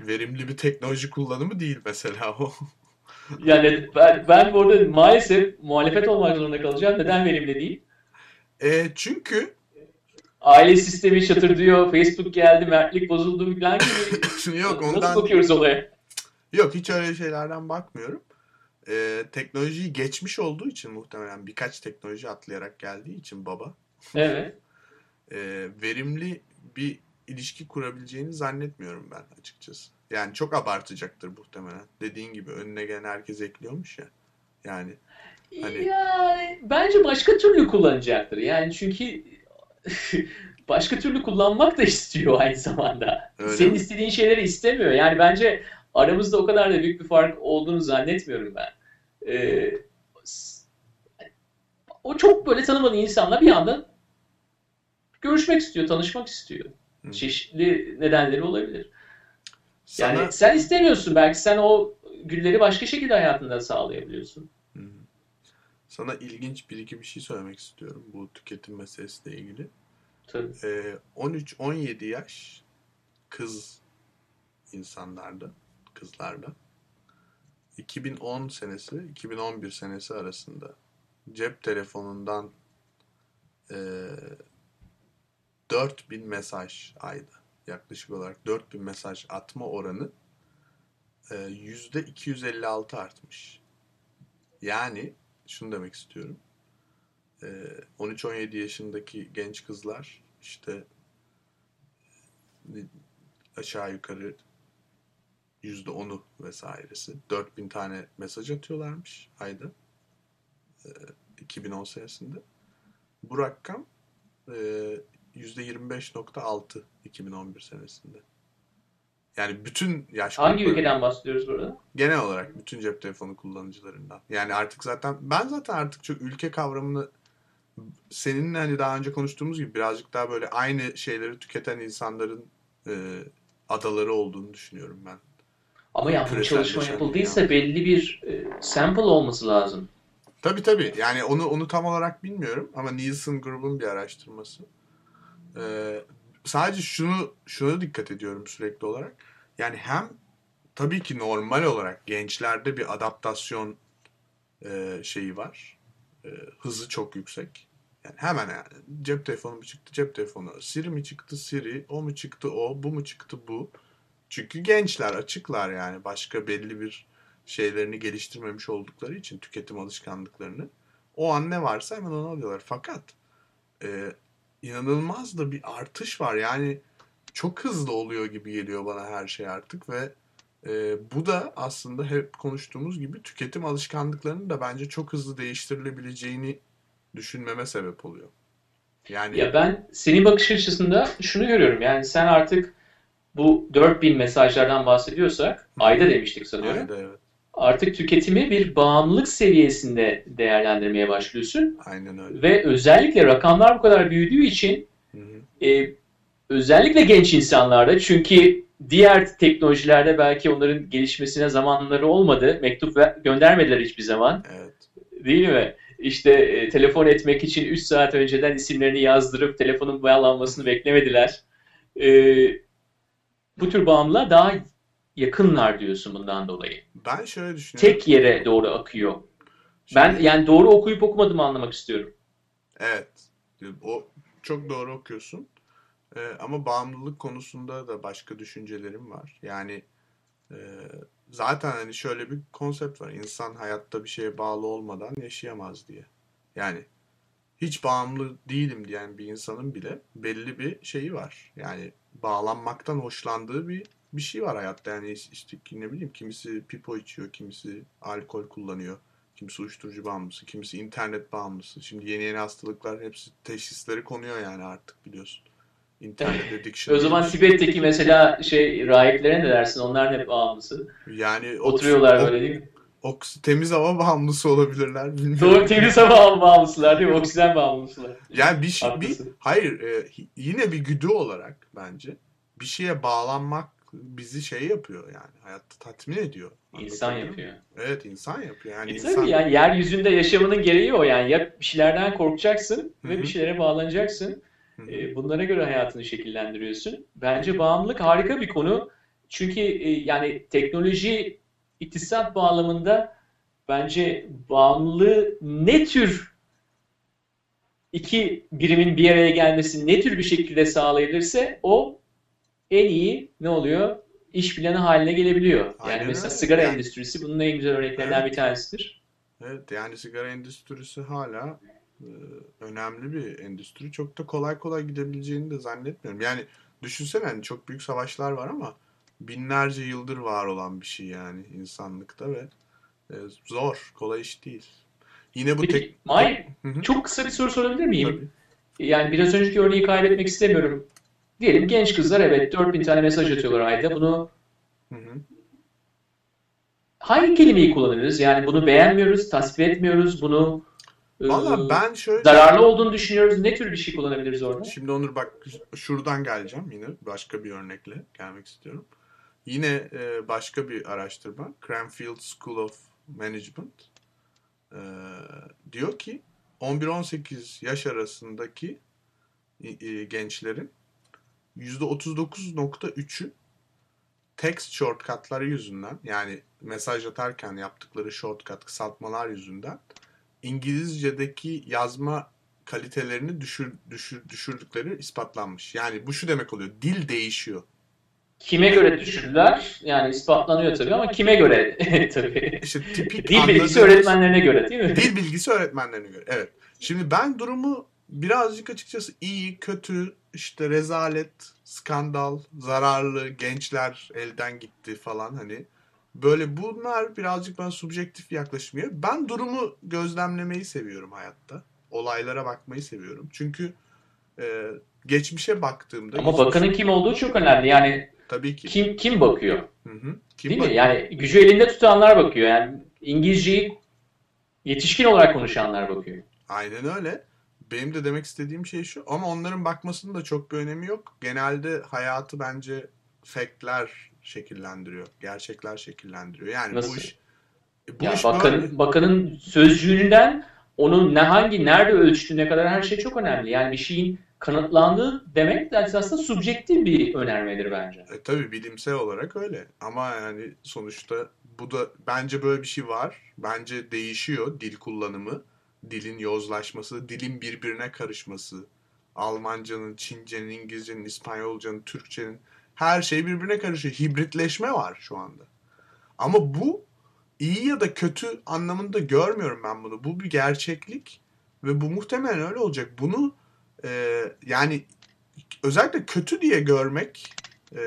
verimli bir teknoloji kullanımı değil mesela o. yani ben, ben burada maalesef muhalefet olmak zorunda kalacağım. Neden verimli değil? E, çünkü aile sistemi çatır diyor, Facebook geldi, mertlik bozuldu falan gibi. Yok ondan... Nasıl bakıyoruz olaya? Yok hiç öyle şeylerden bakmıyorum. Ee, teknolojiyi geçmiş olduğu için muhtemelen birkaç teknoloji atlayarak geldiği için baba. Evet. e, verimli bir ilişki kurabileceğini zannetmiyorum ben açıkçası. Yani çok abartacaktır muhtemelen. Dediğin gibi önüne gelen herkes ekliyormuş ya. Yani hani... Yani bence başka türlü kullanacaktır. Yani çünkü başka türlü kullanmak da istiyor aynı zamanda. Öyle Senin mi? istediğin şeyleri istemiyor. Yani bence aramızda o kadar da büyük bir fark olduğunu zannetmiyorum ben. Ee, o çok böyle tanımadığı insanla bir anda görüşmek istiyor, tanışmak istiyor. Hı. Çeşitli nedenleri olabilir. Sana... Yani sen istemiyorsun belki sen o gülleri başka şekilde hayatında sağlayabiliyorsun. Sana ilginç bir iki bir şey söylemek istiyorum bu tüketim meselesiyle ilgili. Tabii. Ee, 13-17 yaş kız insanlarda, kızlarda 2010 senesi, 2011 senesi arasında cep telefonundan e, 4000 mesaj ayda yaklaşık olarak 4000 mesaj atma oranı e, %256 artmış. Yani şunu demek istiyorum. 13-17 yaşındaki genç kızlar işte aşağı yukarı yüzde onu vesairesi 4000 tane mesaj atıyorlarmış ayda 2010 senesinde Bu rakam e, %25.6 2011 senesinde. Yani bütün yaş Hangi ülkeden bahsediyoruz burada? genel olarak bütün cep telefonu kullanıcılarından. Yani artık zaten ben zaten artık çok ülke kavramını seninle hani daha önce konuştuğumuz gibi birazcık daha böyle aynı şeyleri tüketen insanların e, adaları olduğunu düşünüyorum ben. Ama ya bu çalışma yapıldıysa belli bir e, sample olması lazım. Tabii tabii. Yani onu onu tam olarak bilmiyorum ama Nielsen grubun bir araştırması. Ee, sadece şunu şuna dikkat ediyorum sürekli olarak. Yani hem tabii ki normal olarak gençlerde bir adaptasyon e, şeyi var. E, hızı çok yüksek. Yani hemen yani cep telefonu mu çıktı cep telefonu. Siri mi çıktı Siri. O mu çıktı o. Bu mu çıktı bu. Çünkü gençler açıklar yani. Başka belli bir şeylerini geliştirmemiş oldukları için tüketim alışkanlıklarını. O an ne varsa hemen onu alıyorlar. Fakat e, inanılmaz da bir artış var. Yani çok hızlı oluyor gibi geliyor bana her şey artık ve e, bu da aslında hep konuştuğumuz gibi tüketim alışkanlıklarının da bence çok hızlı değiştirilebileceğini düşünmeme sebep oluyor. Yani Ya ben senin bakış açısında şunu görüyorum. Yani sen artık bu 4000 mesajlardan bahsediyorsak ayda demiştik sanıyorum. ayda evet. Artık tüketimi bir bağımlılık seviyesinde değerlendirmeye başlıyorsun. Aynen öyle. Ve özellikle rakamlar bu kadar büyüdüğü için Hı hı. e, özellikle genç insanlarda çünkü diğer teknolojilerde belki onların gelişmesine zamanları olmadı. Mektup göndermediler hiçbir zaman. Evet. Değil mi? İşte e, telefon etmek için 3 saat önceden isimlerini yazdırıp telefonun bağlanmasını beklemediler. E, bu tür bağımlılığa daha yakınlar diyorsun bundan dolayı. Ben şöyle düşünüyorum. Tek yere doğru akıyor. Ben Şimdi- yani doğru okuyup okumadığımı anlamak istiyorum. Evet. O çok doğru okuyorsun. Ee, ama bağımlılık konusunda da başka düşüncelerim var. Yani e, zaten hani şöyle bir konsept var. İnsan hayatta bir şeye bağlı olmadan yaşayamaz diye. Yani hiç bağımlı değilim diyen bir insanın bile belli bir şeyi var. Yani bağlanmaktan hoşlandığı bir bir şey var hayatta. Yani işte ne bileyim kimisi pipo içiyor, kimisi alkol kullanıyor. Kimisi uyuşturucu bağımlısı, kimisi internet bağımlısı. Şimdi yeni yeni hastalıklar hepsi teşhisleri konuyor yani artık biliyorsun. İnternet addiction. O zaman bir şey. Tibet'teki mesela şey rahiplere ne dersin? Onlar hep bağımlısı. yani Oturuyorlar böyle değil mi? oks- temiz hava bağımlısı olabilirler bilmiyorum. Doğru temiz hava bağımlısılar değil mi? Oksijen bağımlısılar. Yani bir şey bir hayır e, yine bir güdü olarak bence bir şeye bağlanmak bizi şey yapıyor yani hayatta tatmin ediyor. İnsan yapıyor. Evet insan yapıyor. Yani E insan tabii yani yeryüzünde yaşamının gereği o yani. Ya bir şeylerden korkacaksın Hı ve bir şeylere bağlanacaksın. Hı hı. E, bunlara göre hayatını şekillendiriyorsun. Bence bağımlılık harika bir konu. Çünkü e, yani teknoloji iktisat bağlamında bence bağımlılığı ne tür iki birimin bir araya gelmesi ne tür bir şekilde sağlayabilirse o en iyi ne oluyor? İş planı haline gelebiliyor. Yani Aynen mesela öyle. sigara Yani- endüstrisi bunun en güzel örneklerinden Evet. bir tanesidir. Evet yani sigara endüstrisi hala e, önemli bir endüstri. Çok da kolay kolay gidebileceğini de zannetmiyorum. Yani düşünsene hani çok büyük savaşlar var ama binlerce yıldır var olan bir şey yani insanlıkta ve e, zor, kolay iş değil. Yine bu Peki, tek... Hı. çok kısa bir soru sorabilir miyim? Tabii. Yani biraz önceki örneği kaybetmek istemiyorum. Diyelim genç kızlar evet 4000 tane mesaj atıyorlar ayda. Bunu Hı hı. hangi kelimeyi kullanırız? Yani bunu beğenmiyoruz, tasvip etmiyoruz, bunu e, Valla ben şöyle... zararlı olduğunu düşünüyoruz. Ne tür bir şey kullanabiliriz orada? Şimdi Onur bak şuradan geleceğim yine başka bir örnekle gelmek istiyorum. Yine e, başka bir araştırma Cranfield School of Management e, diyor ki 11-18 yaş arasındaki gençlerin %39.3'ü text shortcutları yüzünden yani mesaj atarken yaptıkları shortcut kısaltmalar yüzünden İngilizce'deki yazma kalitelerini düşür, düşür, düşürdükleri ispatlanmış. Yani bu şu demek oluyor. Dil değişiyor. Kime göre düşürdüler? Yani ispatlanıyor tabii ama kime göre tabii. İşte tipik Dil bilgisi öğretmenlerine göre değil mi? Dil bilgisi öğretmenlerine göre. Evet. Şimdi ben durumu birazcık açıkçası iyi, kötü, işte rezalet, skandal, zararlı, gençler elden gitti falan hani. Böyle bunlar birazcık bana subjektif yaklaşmıyor. Ben durumu gözlemlemeyi seviyorum hayatta. olaylara bakmayı seviyorum. Çünkü e, geçmişe baktığımda Ama bakanın kim olduğu çok önemli. Yani tabii ki. kim kim bakıyor? Hı hı. Kim Değil bak- mi? Yani gücü elinde tutanlar bakıyor. Yani İngilizceyi yetişkin olarak konuşanlar bakıyor. Aynen öyle. Benim de demek istediğim şey şu. Ama onların bakmasının da çok bir önemi yok. Genelde hayatı bence faktler şekillendiriyor. Gerçekler şekillendiriyor. Yani Nasıl? bu iş e, bu Yani iş bakanın, böyle. bakanın sözcüğünden onun ne hangi nerede ölçtüğüne kadar her şey çok önemli. Yani bir şeyin kanıtlandığı demek de aslında subjektif bir önermedir bence. E, tabii bilimsel olarak öyle. Ama yani sonuçta bu da bence böyle bir şey var. Bence değişiyor dil kullanımı. Dilin yozlaşması, dilin birbirine karışması. Almancanın, Çincenin, İngilizcenin, İspanyolcanın, Türkçenin her şey birbirine karışıyor. Hibritleşme var şu anda. Ama bu iyi ya da kötü anlamında görmüyorum ben bunu. Bu bir gerçeklik ve bu muhtemelen öyle olacak. Bunu e, yani özellikle kötü diye görmek e,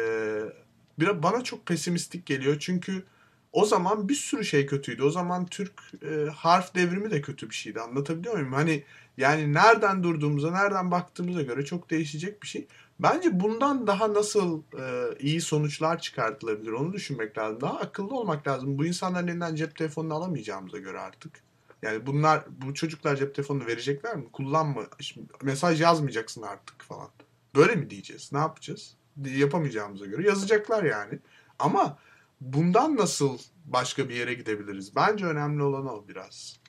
biraz bana çok pesimistik geliyor. Çünkü o zaman bir sürü şey kötüydü. O zaman Türk e, harf devrimi de kötü bir şeydi. Anlatabiliyor muyum? Hani yani nereden durduğumuza, nereden baktığımıza göre çok değişecek bir şey. Bence bundan daha nasıl e, iyi sonuçlar çıkartılabilir onu düşünmek lazım. Daha akıllı olmak lazım. Bu insanların elinden cep telefonunu alamayacağımıza göre artık. Yani bunlar bu çocuklar cep telefonunu verecekler mi? Kullanma. Şimdi mesaj yazmayacaksın artık falan. Böyle mi diyeceğiz? Ne yapacağız? Yapamayacağımıza göre yazacaklar yani. Ama bundan nasıl başka bir yere gidebiliriz? Bence önemli olan o biraz.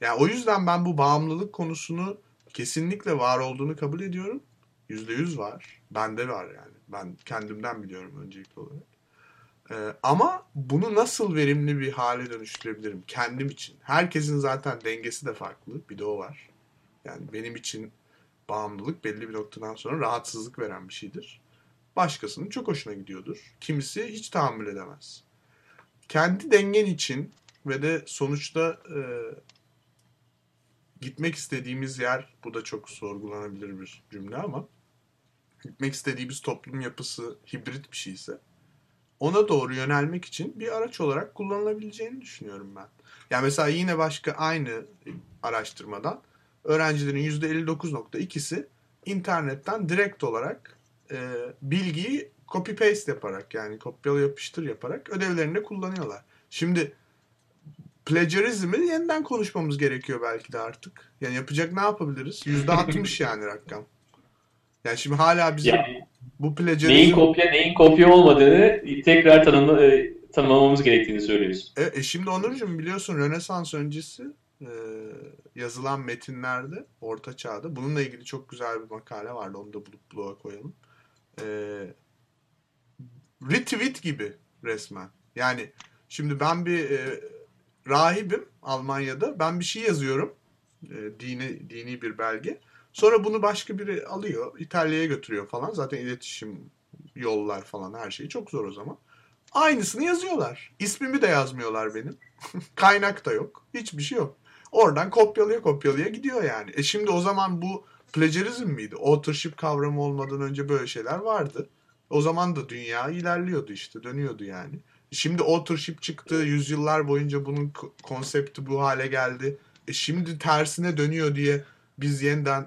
Yani o yüzden ben bu bağımlılık konusunu kesinlikle var olduğunu kabul ediyorum. Yüzde yüz var. Bende var yani. Ben kendimden biliyorum öncelikli olarak. Ee, ama bunu nasıl verimli bir hale dönüştürebilirim kendim için? Herkesin zaten dengesi de farklı. Bir de o var. Yani benim için bağımlılık belli bir noktadan sonra rahatsızlık veren bir şeydir. Başkasının çok hoşuna gidiyordur. Kimisi hiç tahammül edemez. Kendi dengen için ve de sonuçta e, gitmek istediğimiz yer, bu da çok sorgulanabilir bir cümle ama gitmek istediğimiz toplum yapısı hibrit bir şeyse ona doğru yönelmek için bir araç olarak kullanılabileceğini düşünüyorum ben. Yani mesela yine başka aynı araştırmadan öğrencilerin %59.2'si internetten direkt olarak e, bilgiyi copy paste yaparak yani kopyala yapıştır yaparak ödevlerinde kullanıyorlar. Şimdi plagiarizmi yeniden konuşmamız gerekiyor belki de artık. Yani yapacak ne yapabiliriz? %60 yani rakam. Yani şimdi hala bizim Yani bu neyin plagiarizm... kopya neyin kopya olmadığını tekrar tanımla, e, tanımlamamız gerektiğini söylüyorsun. E, e şimdi Onurcuğum biliyorsun Rönesans öncesi e, yazılan metinlerde Orta Çağ'da bununla ilgili çok güzel bir makale vardı. Onu da bulup bloğa koyalım. E, retweet gibi resmen. Yani şimdi ben bir e, rahibim Almanya'da. Ben bir şey yazıyorum. E, dini dini bir belge. Sonra bunu başka biri alıyor. İtalya'ya götürüyor falan. Zaten iletişim yollar falan her şey çok zor o zaman. Aynısını yazıyorlar. İsmimi de yazmıyorlar benim. Kaynak da yok. Hiçbir şey yok. Oradan kopyalaya kopyalaya gidiyor yani. E şimdi o zaman bu plagiarizm miydi? Authorship kavramı olmadan önce böyle şeyler vardı. O zaman da dünya ilerliyordu işte. Dönüyordu yani. Şimdi authorship çıktı. Yüzyıllar boyunca bunun konsepti bu hale geldi. E şimdi tersine dönüyor diye biz yeniden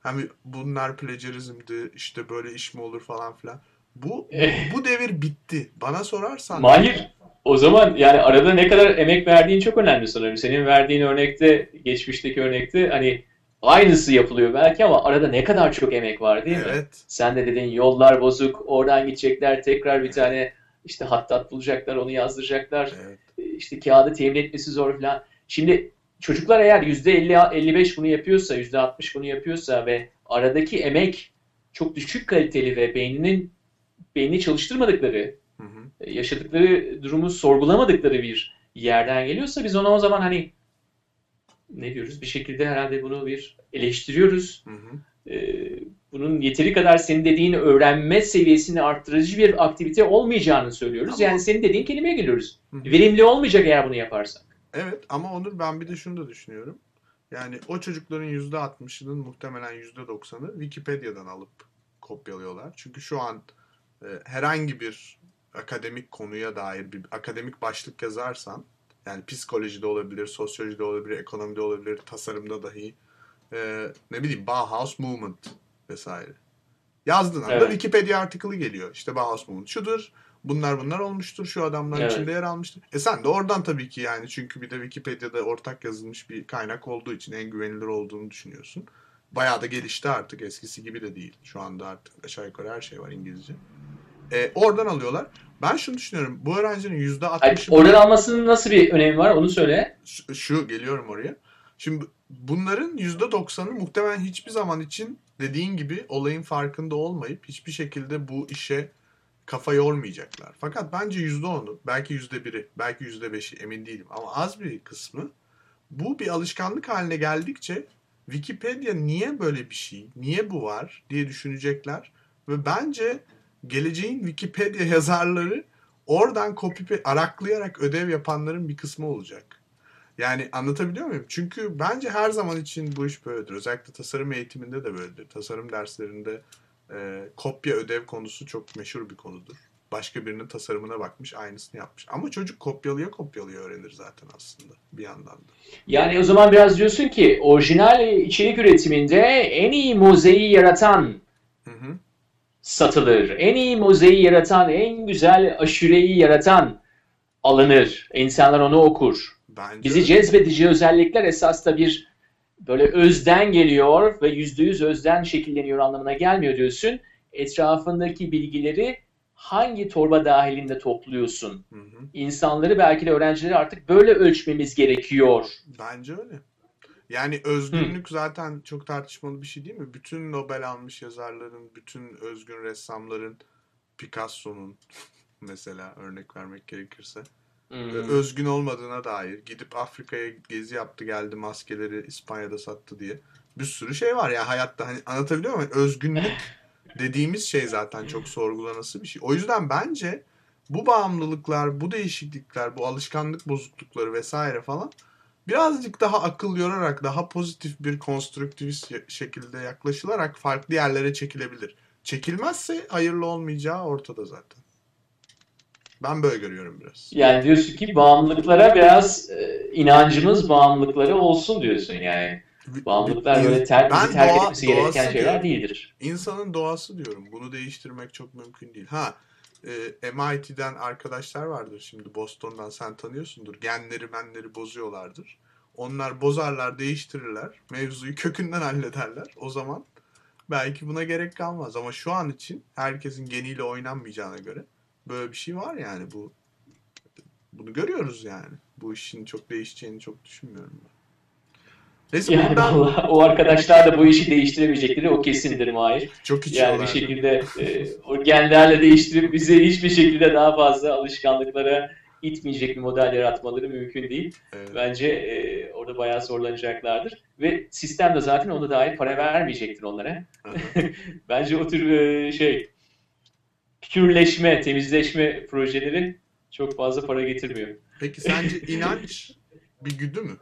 hani bunlar plagiarizmdi işte böyle iş mi olur falan filan. Bu bu devir bitti. Bana sorarsan Mahir, o zaman yani arada ne kadar emek verdiğin çok önemli sanırım. Senin verdiğin örnekte, geçmişteki örnekte hani aynısı yapılıyor belki ama arada ne kadar çok emek var değil mi? evet. Sen de dedin yollar bozuk, oradan gidecekler, tekrar bir tane işte hattat bulacaklar, onu yazdıracaklar. Evet. işte kağıdı temin etmesi zor falan. Şimdi çocuklar eğer %50-55 bunu yapıyorsa, %60 bunu yapıyorsa ve aradaki emek çok düşük kaliteli ve beyninin beynini çalıştırmadıkları, Hı hı. e, yaşadıkları durumu sorgulamadıkları bir yerden geliyorsa biz ona o zaman hani ne diyoruz? Bir şekilde herhalde bunu bir eleştiriyoruz. Hı hı. Ee, bunun yeteri kadar senin dediğin öğrenme seviyesini arttırıcı bir aktivite olmayacağını söylüyoruz. Ama- Yani senin dediğin kelimeye geliyoruz. Hı hı. Verimli olmayacak eğer bunu yaparsak. Evet ama Onur ben bir de şunu da düşünüyorum. Yani o çocukların %60'ının muhtemelen %90'ı Wikipedia'dan alıp kopyalıyorlar. Çünkü şu an e, herhangi bir akademik konuya dair bir akademik başlık yazarsan yani psikolojide olabilir, sosyolojide olabilir, ekonomide olabilir, tasarımda dahi e, ne bileyim Bauhaus Movement vesaire. Yazdığın anda Evet. Wikipedia artikılı geliyor. İşte Bauhaus Movement şudur. Bunlar bunlar olmuştur. Şu adamlar Evet. içinde yer almıştır. E sen de oradan tabii ki yani çünkü bir de Wikipedia'da ortak yazılmış bir kaynak olduğu için en güvenilir olduğunu düşünüyorsun. Bayağı da gelişti artık. Eskisi gibi de değil. Şu anda artık aşağı yukarı her şey var İngilizce. E, oradan alıyorlar. Ben şunu düşünüyorum. Bu öğrencinin yüzde altmışı oradan almasının nasıl bir önemi var onu söyle. şu, şu geliyorum oraya. Şimdi bunların yüzde doksanı muhtemelen hiçbir zaman için dediğin gibi olayın farkında olmayıp hiçbir şekilde bu işe kafa yormayacaklar. Fakat bence yüzde onu, belki yüzde biri, belki yüzde beşi emin değilim ama az bir kısmı bu bir alışkanlık haline geldikçe Wikipedia niye böyle bir şey, niye bu var diye düşünecekler ve bence geleceğin Wikipedia yazarları oradan copy araklayarak ödev yapanların bir kısmı olacak. Yani anlatabiliyor muyum? Çünkü bence her zaman için bu iş böyledir. Özellikle tasarım eğitiminde de böyledir. Tasarım derslerinde e, kopya ödev konusu çok meşhur bir konudur. Başka birinin tasarımına bakmış, aynısını yapmış. Ama çocuk kopyalıya kopyalıya öğrenir zaten aslında bir yandan da. Yani o zaman biraz diyorsun ki orijinal içerik üretiminde en iyi mozeyi yaratan Hı hı. Satılır. En iyi mozeyi yaratan, en güzel aşureyi yaratan alınır. İnsanlar onu okur. Bence Bizi cezbedici özellikler esas da bir böyle özden geliyor ve yüzde yüz özden şekilleniyor anlamına gelmiyor diyorsun. Etrafındaki bilgileri hangi torba dahilinde topluyorsun? Hı hı. İnsanları belki de öğrencileri artık böyle ölçmemiz gerekiyor. Bence öyle. Yani özgünlük zaten çok tartışmalı bir şey değil mi? Bütün Nobel almış yazarların, bütün özgün ressamların, Picasso'nun mesela örnek vermek gerekirse Hmm. özgün olmadığına dair gidip Afrika'ya gezi yaptı geldi maskeleri İspanya'da sattı diye bir sürü şey var ya hayatta hani anlatabiliyor muyum? Özgünlük dediğimiz şey zaten çok sorgulanası bir şey. O yüzden bence bu bağımlılıklar, bu değişiklikler, bu alışkanlık bozuklukları vesaire falan birazcık daha akıl yorarak, daha pozitif bir konstruktivist şekilde yaklaşılarak farklı yerlere çekilebilir. Çekilmezse hayırlı olmayacağı ortada zaten. Ben böyle görüyorum biraz. Yani diyorsun ki bağımlılıklara biraz e, inancımız bağımlılıkları olsun diyorsun yani. Bağımlılıklar böyle ter, Ben terk doğa- etmesi gereken şeyler diyorum. değildir. İnsanın doğası diyorum. Bunu değiştirmek çok mümkün değil. Ha e, MIT'den arkadaşlar vardır şimdi Boston'dan sen tanıyorsundur. Genleri menleri bozuyorlardır. Onlar bozarlar, değiştirirler. Mevzuyu kökünden hallederler. O zaman belki buna gerek kalmaz. Ama şu an için herkesin geniyle oynanmayacağına göre böyle bir şey var yani bu. Bunu görüyoruz yani. Bu işin çok değişeceğini çok düşünmüyorum ben. Neyse Yani buradan vallahi o arkadaşlar da bu işi değiştiremeyecekleri o kesindir Mahir. çok Yani içiyorlar. bir şekilde e, o genlerle değiştirip bizi hiçbir şekilde daha fazla alışkanlıklara itmeyecek bir model yaratmaları mümkün değil. Evet. Bence e, orada bayağı zorlanacaklardır. Ve sistem de zaten ona dair para vermeyecektir onlara. Bence o tür e, şey pürleşme, temizleşme projeleri çok fazla para getirmiyor. Peki sence inanç bir güdü mü?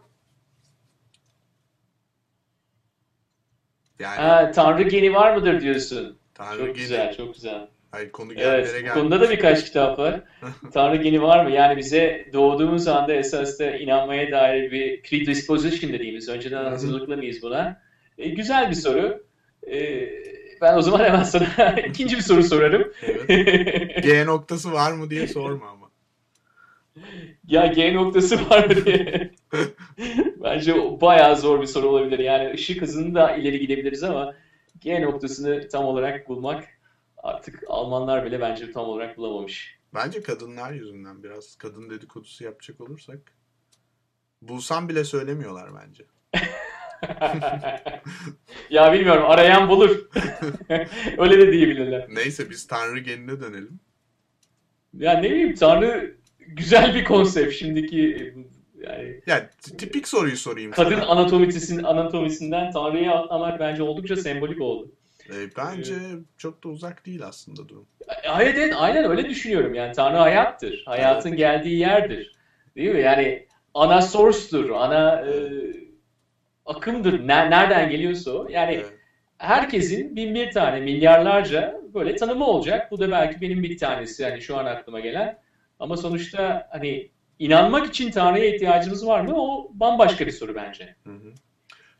Yani Ha, Tanrı geni var mıdır diyorsun? Tanrı Çok geni- güzel, çok güzel. Hayır konu Evet, bu geldi. konuda da birkaç kitap var. Tanrı geni var mı? Yani bize doğduğumuz anda esas da inanmaya dair bir predisposition dediğimiz, önceden hazırlıklı mıyız buna? E, güzel bir soru. E, ben o zaman hemen sana ikinci bir soru sorarım. Evet. G noktası var mı diye sorma ama. Ya G noktası var mı diye. Bence bayağı zor bir soru olabilir. Yani ışık hızında ileri gidebiliriz ama G noktasını tam olarak bulmak artık Almanlar bile bence tam olarak bulamamış. Bence kadınlar yüzünden biraz kadın dedikodusu yapacak olursak. Bulsam bile söylemiyorlar bence. ya bilmiyorum arayan bulur. Öyle de diyebilirler. Neyse biz Tanrı genine dönelim. Ya ne bileyim Tanrı güzel bir konsept şimdiki yani Ya t- tipik soruyu sorayım kadın sana. anatomisinden anatomisinden Tanrı'ya atlamak bence oldukça sembolik oldu. Ee, bence çok da uzak değil aslında durum. Hayır evet, aynen öyle düşünüyorum. Yani Tanrı hayattır. Hayatın geldiği yerdir. Değil mi? Yani ana source'tur, ana e, akımdır. Ne- nereden geliyorsa o. Yani Evet. herkesin bin bir tane, milyarlarca böyle tanımı olacak. Bu da belki benim bir tanesi yani şu an aklıma gelen. Ama sonuçta hani inanmak için Tanrı'ya ihtiyacımız var mı? O bambaşka bir soru bence. Hı hı.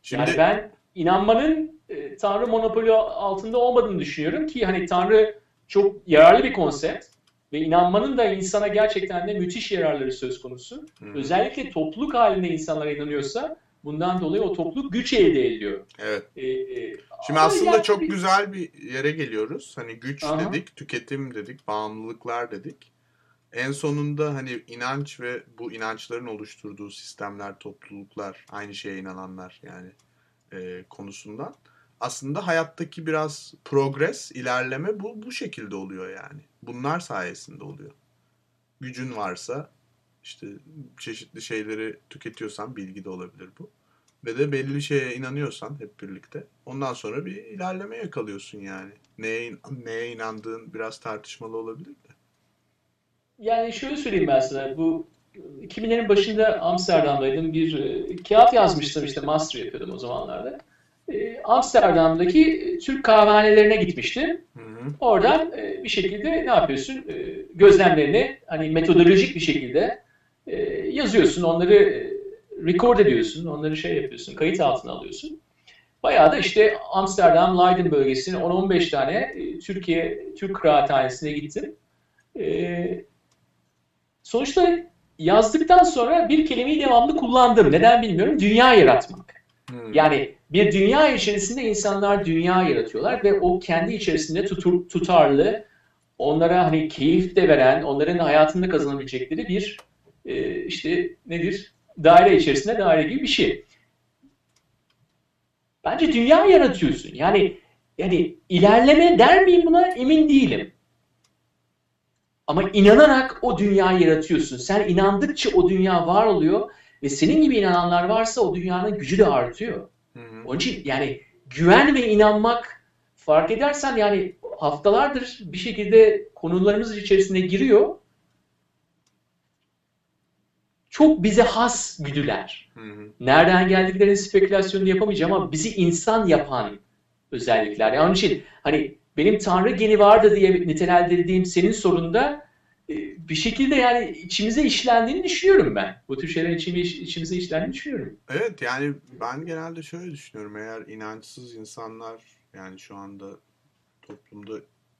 Şimdi Yani ben inanmanın e, Tanrı monopoli altında olmadığını düşünüyorum ki hani Tanrı çok yararlı bir konsept ve inanmanın da insana gerçekten de müthiş yararları söz konusu. Hı. Özellikle topluluk halinde insanlara inanıyorsa bundan dolayı o topluluk güç elde ediyor. Evet. E, e, Şimdi aslında yani çok bir- güzel bir yere geliyoruz. Hani güç Aha. dedik, tüketim dedik, bağımlılıklar dedik. En sonunda hani inanç ve bu inançların oluşturduğu sistemler, topluluklar, aynı şeye inananlar yani e, konusundan. Aslında hayattaki biraz progres, ilerleme bu bu şekilde oluyor yani. Bunlar sayesinde oluyor. Gücün varsa işte çeşitli şeyleri tüketiyorsan bilgi de olabilir bu. Ve de belli şeye inanıyorsan hep birlikte ondan sonra bir ilerleme yakalıyorsun yani. Neye, neye inandığın biraz tartışmalı olabilir. Yani şöyle söyleyeyim ben sana. Bu 2000'lerin başında Amsterdam'daydım. Bir e, kağıt yazmıştım işte master yapıyordum o zamanlarda. E, Amsterdam'daki Türk kahvehanelerine gitmiştim. Hı hı. Oradan e, bir şekilde ne yapıyorsun? E, gözlemlerini hani metodolojik bir şekilde e, yazıyorsun. Onları e, record ediyorsun. Onları şey yapıyorsun. Kayıt altına alıyorsun. Bayağı da işte Amsterdam, Leiden bölgesine 10-15 tane e, Türkiye Türk kıraathanesine gittim. E, sonuçta yazdıktan sonra bir kelimeyi devamlı kullandım. Neden bilmiyorum. Dünya yaratmak. Yani bir dünya içerisinde insanlar dünya yaratıyorlar ve o kendi içerisinde tutur, tutarlı, onlara hani keyif de veren, onların hayatında kazanabilecekleri bir e, işte nedir? Daire içerisinde daire gibi bir şey. Bence dünya yaratıyorsun. Yani yani ilerleme der miyim buna emin değilim. Ama inanarak o dünyayı yaratıyorsun. Sen inandıkça o dünya var oluyor ve senin gibi inananlar varsa o dünyanın gücü de artıyor. Hı hı. Onun için yani güven ve inanmak fark edersen yani haftalardır bir şekilde konularımız içerisine giriyor. Çok bize has güdüler. Hı hı. Nereden geldiklerinin spekülasyonunu yapamayacağım ama bizi insan yapan özellikler. Yani onun için hani benim Tanrı geni vardı diye nitelendirdiğim senin sorunda e, bir şekilde yani içimize işlendiğini düşünüyorum ben. Bu tür içime, içimize işlendiğini düşünüyorum. Evet yani ben genelde şöyle düşünüyorum. Eğer inançsız insanlar yani şu anda toplumda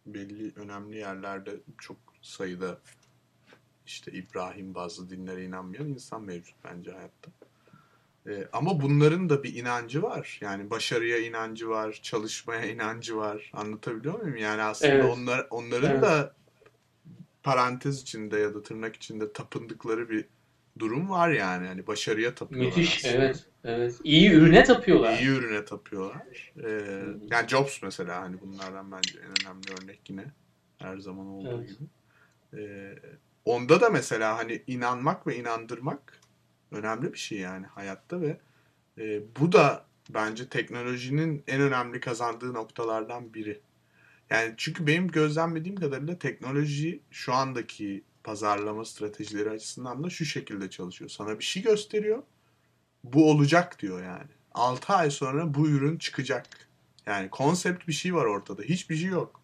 belli önemli yerlerde çok sayıda işte İbrahim bazı dinlere inanmayan insan mevcut bence hayatta. Ee, ama bunların da bir inancı var. Yani başarıya inancı var, çalışmaya inancı var. Anlatabiliyor muyum? Yani aslında Evet. onlar onların Evet. da parantez içinde ya da tırnak içinde tapındıkları bir durum var yani. Hani başarıya tapıyorlar Müthiş, aslında. evet. Evet. İyi ürüne tapıyorlar. İyi ürüne tapıyorlar. Ee, yani Jobs mesela hani bunlardan bence en önemli örnek yine her zaman olduğu Evet. gibi. Ee, onda da mesela hani inanmak ve inandırmak önemli bir şey yani hayatta ve e, bu da bence teknolojinin en önemli kazandığı noktalardan biri. Yani çünkü benim gözlemlediğim kadarıyla teknoloji şu andaki pazarlama stratejileri açısından da şu şekilde çalışıyor. Sana bir şey gösteriyor. Bu olacak diyor yani. 6 ay sonra bu ürün çıkacak. Yani konsept bir şey var ortada. Hiçbir şey yok.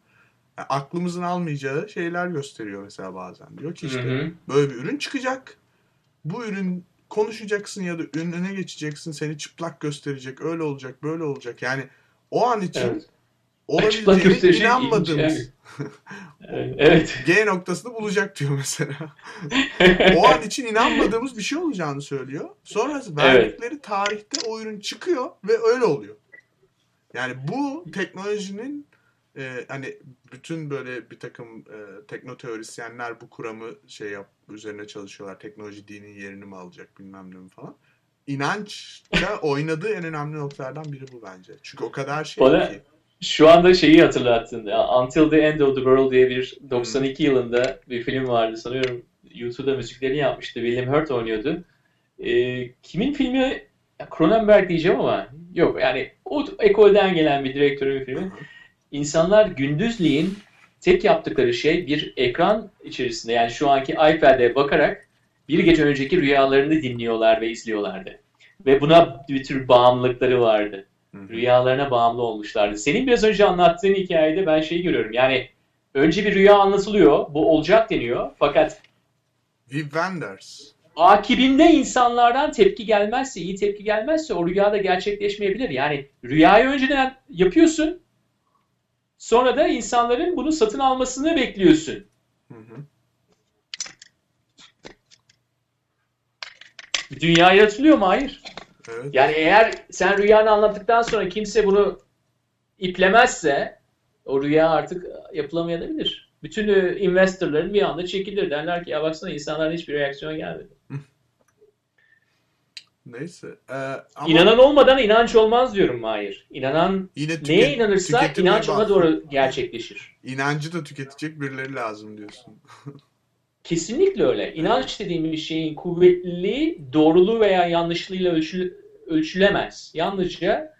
Yani aklımızın almayacağı şeyler gösteriyor mesela bazen. Diyor ki işte Hı hı. böyle bir ürün çıkacak. Bu ürün konuşacaksın ya da önüne geçeceksin. Seni çıplak gösterecek. Öyle olacak, böyle olacak. Yani o an için Evet. Olabileceğine inanmadığımız ilginç, Evet. evet. G noktasını bulacak diyor mesela. o an için inanmadığımız bir şey olacağını söylüyor. Sonra verdikleri tarihte o ürün çıkıyor ve öyle oluyor. Yani bu teknolojinin e, hani bütün böyle bir takım e, teknoteorisyenler bu kuramı şey yap üzerine çalışıyorlar. Teknoloji dinin yerini mi alacak bilmem ne mi falan. İnançla oynadığı en önemli noktalardan biri bu bence. Çünkü o kadar şey Bana- ki. Şu anda şeyi hatırlattın. Until the End of the World diye bir 92 yılında bir film vardı. Sanıyorum YouTube'da müziklerini yapmıştı. William Hurt oynuyordu. Ee, kimin filmi? Cronenberg diyeceğim ama yok. Yani o ekolden gelen bir direktörün bir filmi. İnsanlar gündüzleyin tek yaptıkları şey bir ekran içerisinde yani şu anki iPad'e bakarak bir gece önceki rüyalarını dinliyorlar ve izliyorlardı. Ve buna bir tür bağımlılıkları vardı Hı rüyalarına bağımlı olmuşlardı. Senin biraz önce anlattığın hikayede ben şeyi görüyorum. Yani önce bir rüya anlatılıyor, bu olacak deniyor. Fakat Wim Wenders. akibinde insanlardan tepki gelmezse, iyi tepki gelmezse o rüya da gerçekleşmeyebilir. Yani rüyayı önceden yapıyorsun. Sonra da insanların bunu satın almasını bekliyorsun. Hı hı. Dünya yaratılıyor mu? Hayır. Evet. Yani eğer sen rüyanı anlattıktan sonra kimse bunu iplemezse o rüya artık yapılamayabilir. Bütün e, investorların bir anda çekilir. Derler ki ya baksana insanların hiçbir reaksiyon gelmedi. Neyse. Ee, ama İnanan olmadan inanç olmaz diyorum Mahir. İnanan yine tüket- neye inanırsa inanç ona doğru gerçekleşir. İnancı da tüketecek birileri lazım diyorsun. Kesinlikle öyle. İnanç dediğimiz şeyin kuvvetliliği doğruluğu veya yanlışlığıyla ölçü- ölçülemez. Yalnızca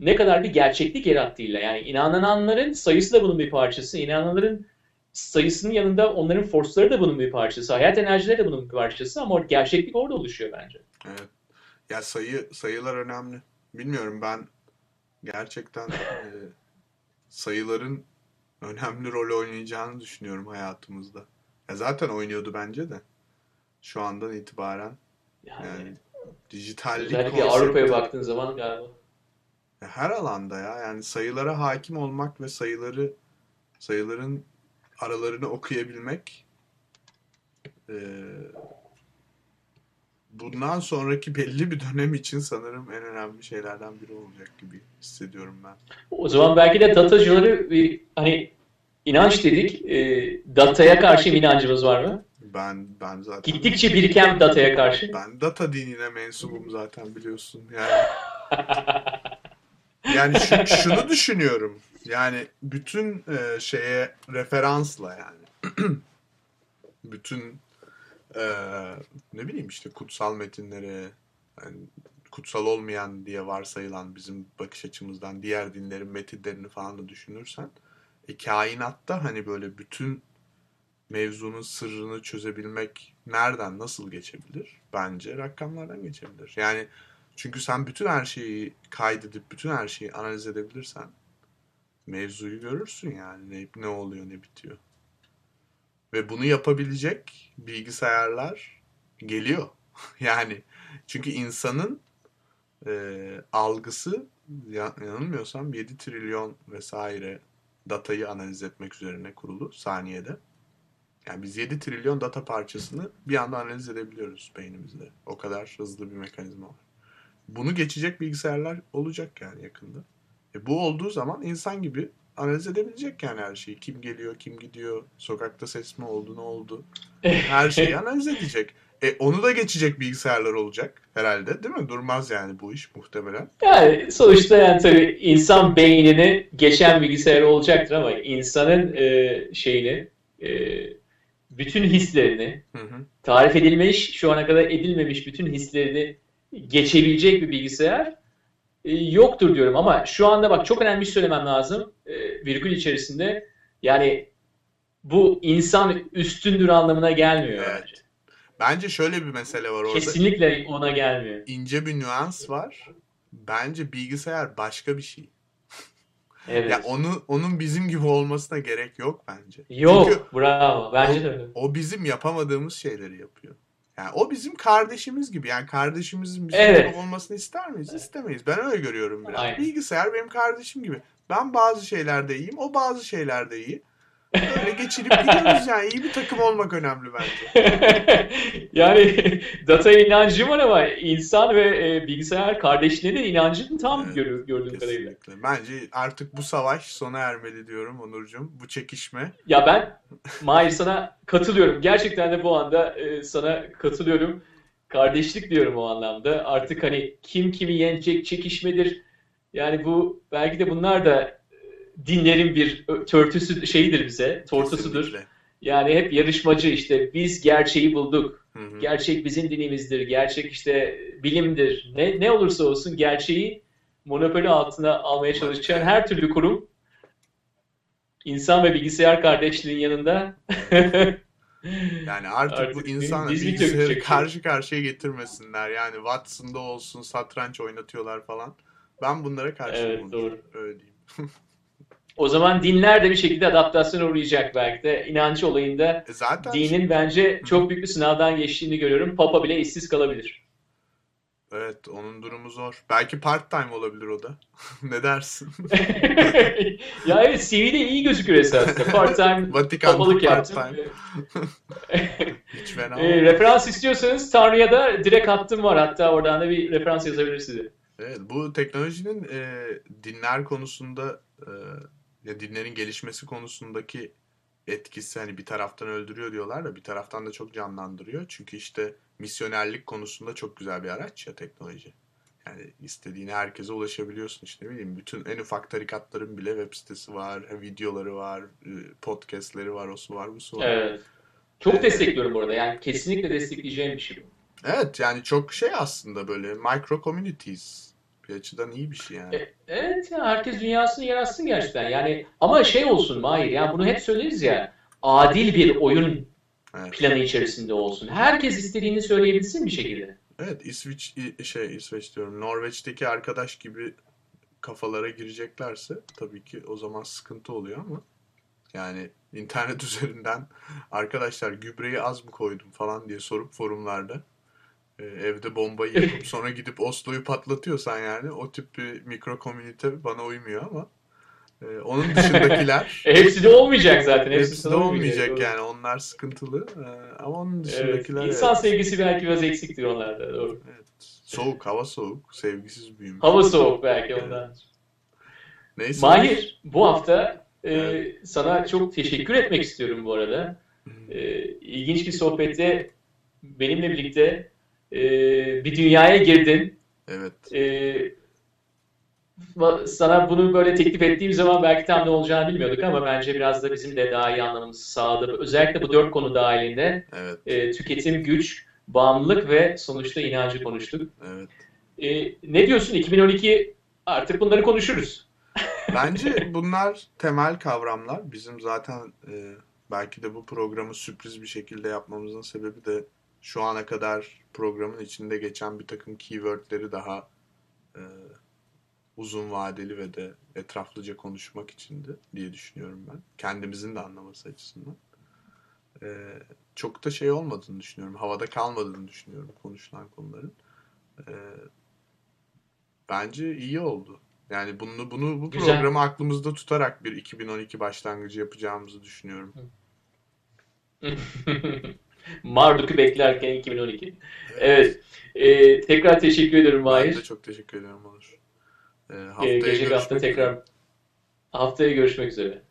ne kadar bir gerçeklik yarattığıyla. Yani inananların sayısı da bunun bir parçası. İnananların sayısının yanında onların forsları da bunun bir parçası. Hayat enerjileri de bunun bir parçası ama gerçeklik orada oluşuyor bence. Evet. Ya sayı sayılar önemli. Bilmiyorum ben gerçekten e, sayıların önemli rol oynayacağını düşünüyorum hayatımızda. Ya zaten oynuyordu bence de. Şu andan itibaren Yani, yani dijitallik özellikle Avrupa'ya baktığın zaman galiba. Ya Her alanda ya. Yani sayılara hakim olmak ve sayıları sayıların aralarını okuyabilmek eee, bundan sonraki belli bir dönem için sanırım en önemli şeylerden biri olacak gibi hissediyorum ben. O zaman belki de datacıları bir hani inanç dedik. E, dataya karşı bir inancımız var mı? Ben ben zaten Gittikçe biriken dataya karşı. ben data dinine mensubum zaten biliyorsun. Yani yani şu- şunu düşünüyorum. Yani bütün e, şeye referansla yani. bütün e, ne bileyim işte kutsal metinlere yani kutsal olmayan diye varsayılan bizim bakış açımızdan diğer dinlerin metinlerini falan da düşünürsen e, kainatta hani böyle bütün mevzunun sırrını çözebilmek nereden nasıl geçebilir? Bence rakamlardan geçebilir. Yani çünkü sen bütün her şeyi kaydedip bütün her şeyi analiz edebilirsen mevzuyu görürsün yani ne, ne oluyor ne bitiyor. Ve bunu yapabilecek bilgisayarlar geliyor. yani çünkü insanın e, algısı ya- yanılmıyorsam 7 trilyon vesaire datayı analiz etmek üzerine kurulu saniyede. Yani biz 7 trilyon data parçasını bir anda analiz edebiliyoruz beynimizde. O kadar hızlı bir mekanizma var. Bunu geçecek bilgisayarlar olacak yani yakında. E bu olduğu zaman insan gibi analiz edebilecek yani her şeyi. Kim geliyor, kim gidiyor, sokakta ses mi oldu, ne oldu. Her şeyi analiz edecek. E onu da geçecek bilgisayarlar olacak herhalde değil mi? Durmaz yani bu iş muhtemelen. Yani sonuçta yani tabii insan beynini geçen bilgisayar olacaktır ama insanın e, şeyini e, bütün hislerini Hı hı. tarif edilmiş, şu ana kadar edilmemiş bütün hislerini geçebilecek bir bilgisayar e, yoktur diyorum ama şu anda bak çok önemli bir şey söylemem lazım e, virgül içerisinde yani bu insan üstündür anlamına gelmiyor Evet. bence. Bence şöyle bir mesele var orada. Kesinlikle ona gelmiyor. İnce bir nüans var. Bence bilgisayar başka bir şey. Evet. Ya onu onun bizim gibi olmasına gerek yok bence. Yok, Çünkü bravo. Bence de öyle. o bizim yapamadığımız şeyleri yapıyor. Yani o bizim kardeşimiz gibi. Yani kardeşimizin bizim Evet. olmasını ister miyiz? İstemeyiz. Ben öyle görüyorum biraz. Aynen. Bilgisayar benim kardeşim gibi. Ben bazı şeylerde iyiyim, o bazı şeylerde iyi. Öyle geçirip gidiyoruz yani. İyi bir takım olmak önemli bence. yani data inancı var ama insan ve e, bilgisayar kardeşliğine de inancın tam Evet, görü- gördüğüm kadarıyla. Bence artık bu savaş sona ermeli diyorum Onurcuğum. Bu çekişme. Ya ben Mahir sana katılıyorum. Gerçekten de bu anda e, sana katılıyorum. Kardeşlik diyorum o anlamda. Artık hani kim kimi yenecek çekişmedir. Yani bu belki de bunlar da e, dinlerin bir törtüsü şeyidir bize, tortusudur. Kesinlikle. Yani hep yarışmacı işte biz gerçeği bulduk. Hı hı. Gerçek bizim dinimizdir. Gerçek işte bilimdir. Ne ne olursa olsun gerçeği monopoli altına almaya çalışan her türlü kurum insan ve bilgisayar kardeşliğin yanında Yani artık, Artık bu insan bilgisayarı karşı karşıya getirmesinler. Yani Watson'da olsun satranç oynatıyorlar falan. Ben bunlara karşıyım. Evet, doğru. Öyle diyeyim. O zaman dinler de bir şekilde adaptasyona uğrayacak belki de. İnancı olayında E zaten dinin bence çok büyük bir sınavdan geçtiğini görüyorum. Papa bile işsiz kalabilir. evet onun durumu zor. Belki part time olabilir o da. ne dersin? ya evet CV'de iyi gözükür esasında. Part-time Vatikan'da papalık part yaptım. time. Hiç fena E, referans istiyorsanız Tanrı'ya da direkt hattım var. Hatta oradan da bir referans yazabilir size. Evet, bu teknolojinin e, dinler konusunda e, ya dinlerin gelişmesi konusundaki etkisi hani bir taraftan öldürüyor diyorlar da bir taraftan da çok canlandırıyor. Çünkü işte misyonerlik konusunda çok güzel bir araç ya teknoloji. Yani istediğine herkese ulaşabiliyorsun işte ne bileyim bütün en ufak tarikatların bile web sitesi var, videoları var, e, podcastleri var, o su var, bu su var. Evet. Çok destekliyorum bu arada. Yani kesinlikle destekleyeceğim bir şey bu. Evet yani çok şey aslında böyle micro communities bir açıdan iyi bir şey yani. E, Evet ya herkes dünyasını yaratsın gerçekten. Yani ama şey olsun Mahir yani bunu hep söyleriz ya. Adil bir oyun Evet. planı içerisinde olsun. Herkes istediğini söyleyebilsin bir şekilde. Evet İsviç şey İsveç diyorum Norveç'teki arkadaş gibi kafalara gireceklerse tabii ki o zaman sıkıntı oluyor ama yani internet üzerinden arkadaşlar gübreyi az mı koydum falan diye sorup forumlarda e, evde bombayı yapıp sonra gidip Oslo'yu patlatıyorsan yani o tip bir mikro komünite bana uymuyor ama e, onun dışındakiler hepsi de olmayacak zaten. Hepsi, hepsi de olmayacak Doğru. yani onlar sıkıntılı E, ama onun Evet. dışındakiler İnsan evet. sevgisi belki biraz eksiktir onlarda. Doğru. Evet. Soğuk, hava soğuk, sevgisiz büyümüş. Hava soğuk belki ondan. Neyse. Mahir bu hafta e, Evet. sana çok teşekkür etmek istiyorum bu arada. E, ilginç bir sohbette benimle birlikte e, bir dünyaya girdin. Evet. E, sana bunu böyle teklif ettiğim zaman belki tam ne olacağını bilmiyorduk ama bence biraz da bizim de daha iyi anlamamızı sağladı. Özellikle bu dört konu dahilinde Evet. e, tüketim, güç, bağımlılık ve sonuçta inancı konuştuk. Evet. E, ne diyorsun 2012 artık bunları konuşuruz. Bence bunlar temel kavramlar. Bizim zaten e, belki de bu programı sürpriz bir şekilde yapmamızın sebebi de şu ana kadar programın içinde geçen bir takım keywordleri daha e, uzun vadeli ve de etraflıca konuşmak içindi diye düşünüyorum ben. Kendimizin de anlaması açısından. E, çok da şey olmadığını düşünüyorum. Havada kalmadığını düşünüyorum konuşulan konuların. E, bence iyi oldu. Yani bunu bunu bu Güzel. programı aklımızda tutarak bir 2012 başlangıcı yapacağımızı düşünüyorum. Marduk'u beklerken 2012. Evet. E, tekrar teşekkür ederim Ben de Mahir. çok teşekkür ederim Onur. E, haftaya gelecek hafta tekrar haftaya görüşmek üzere.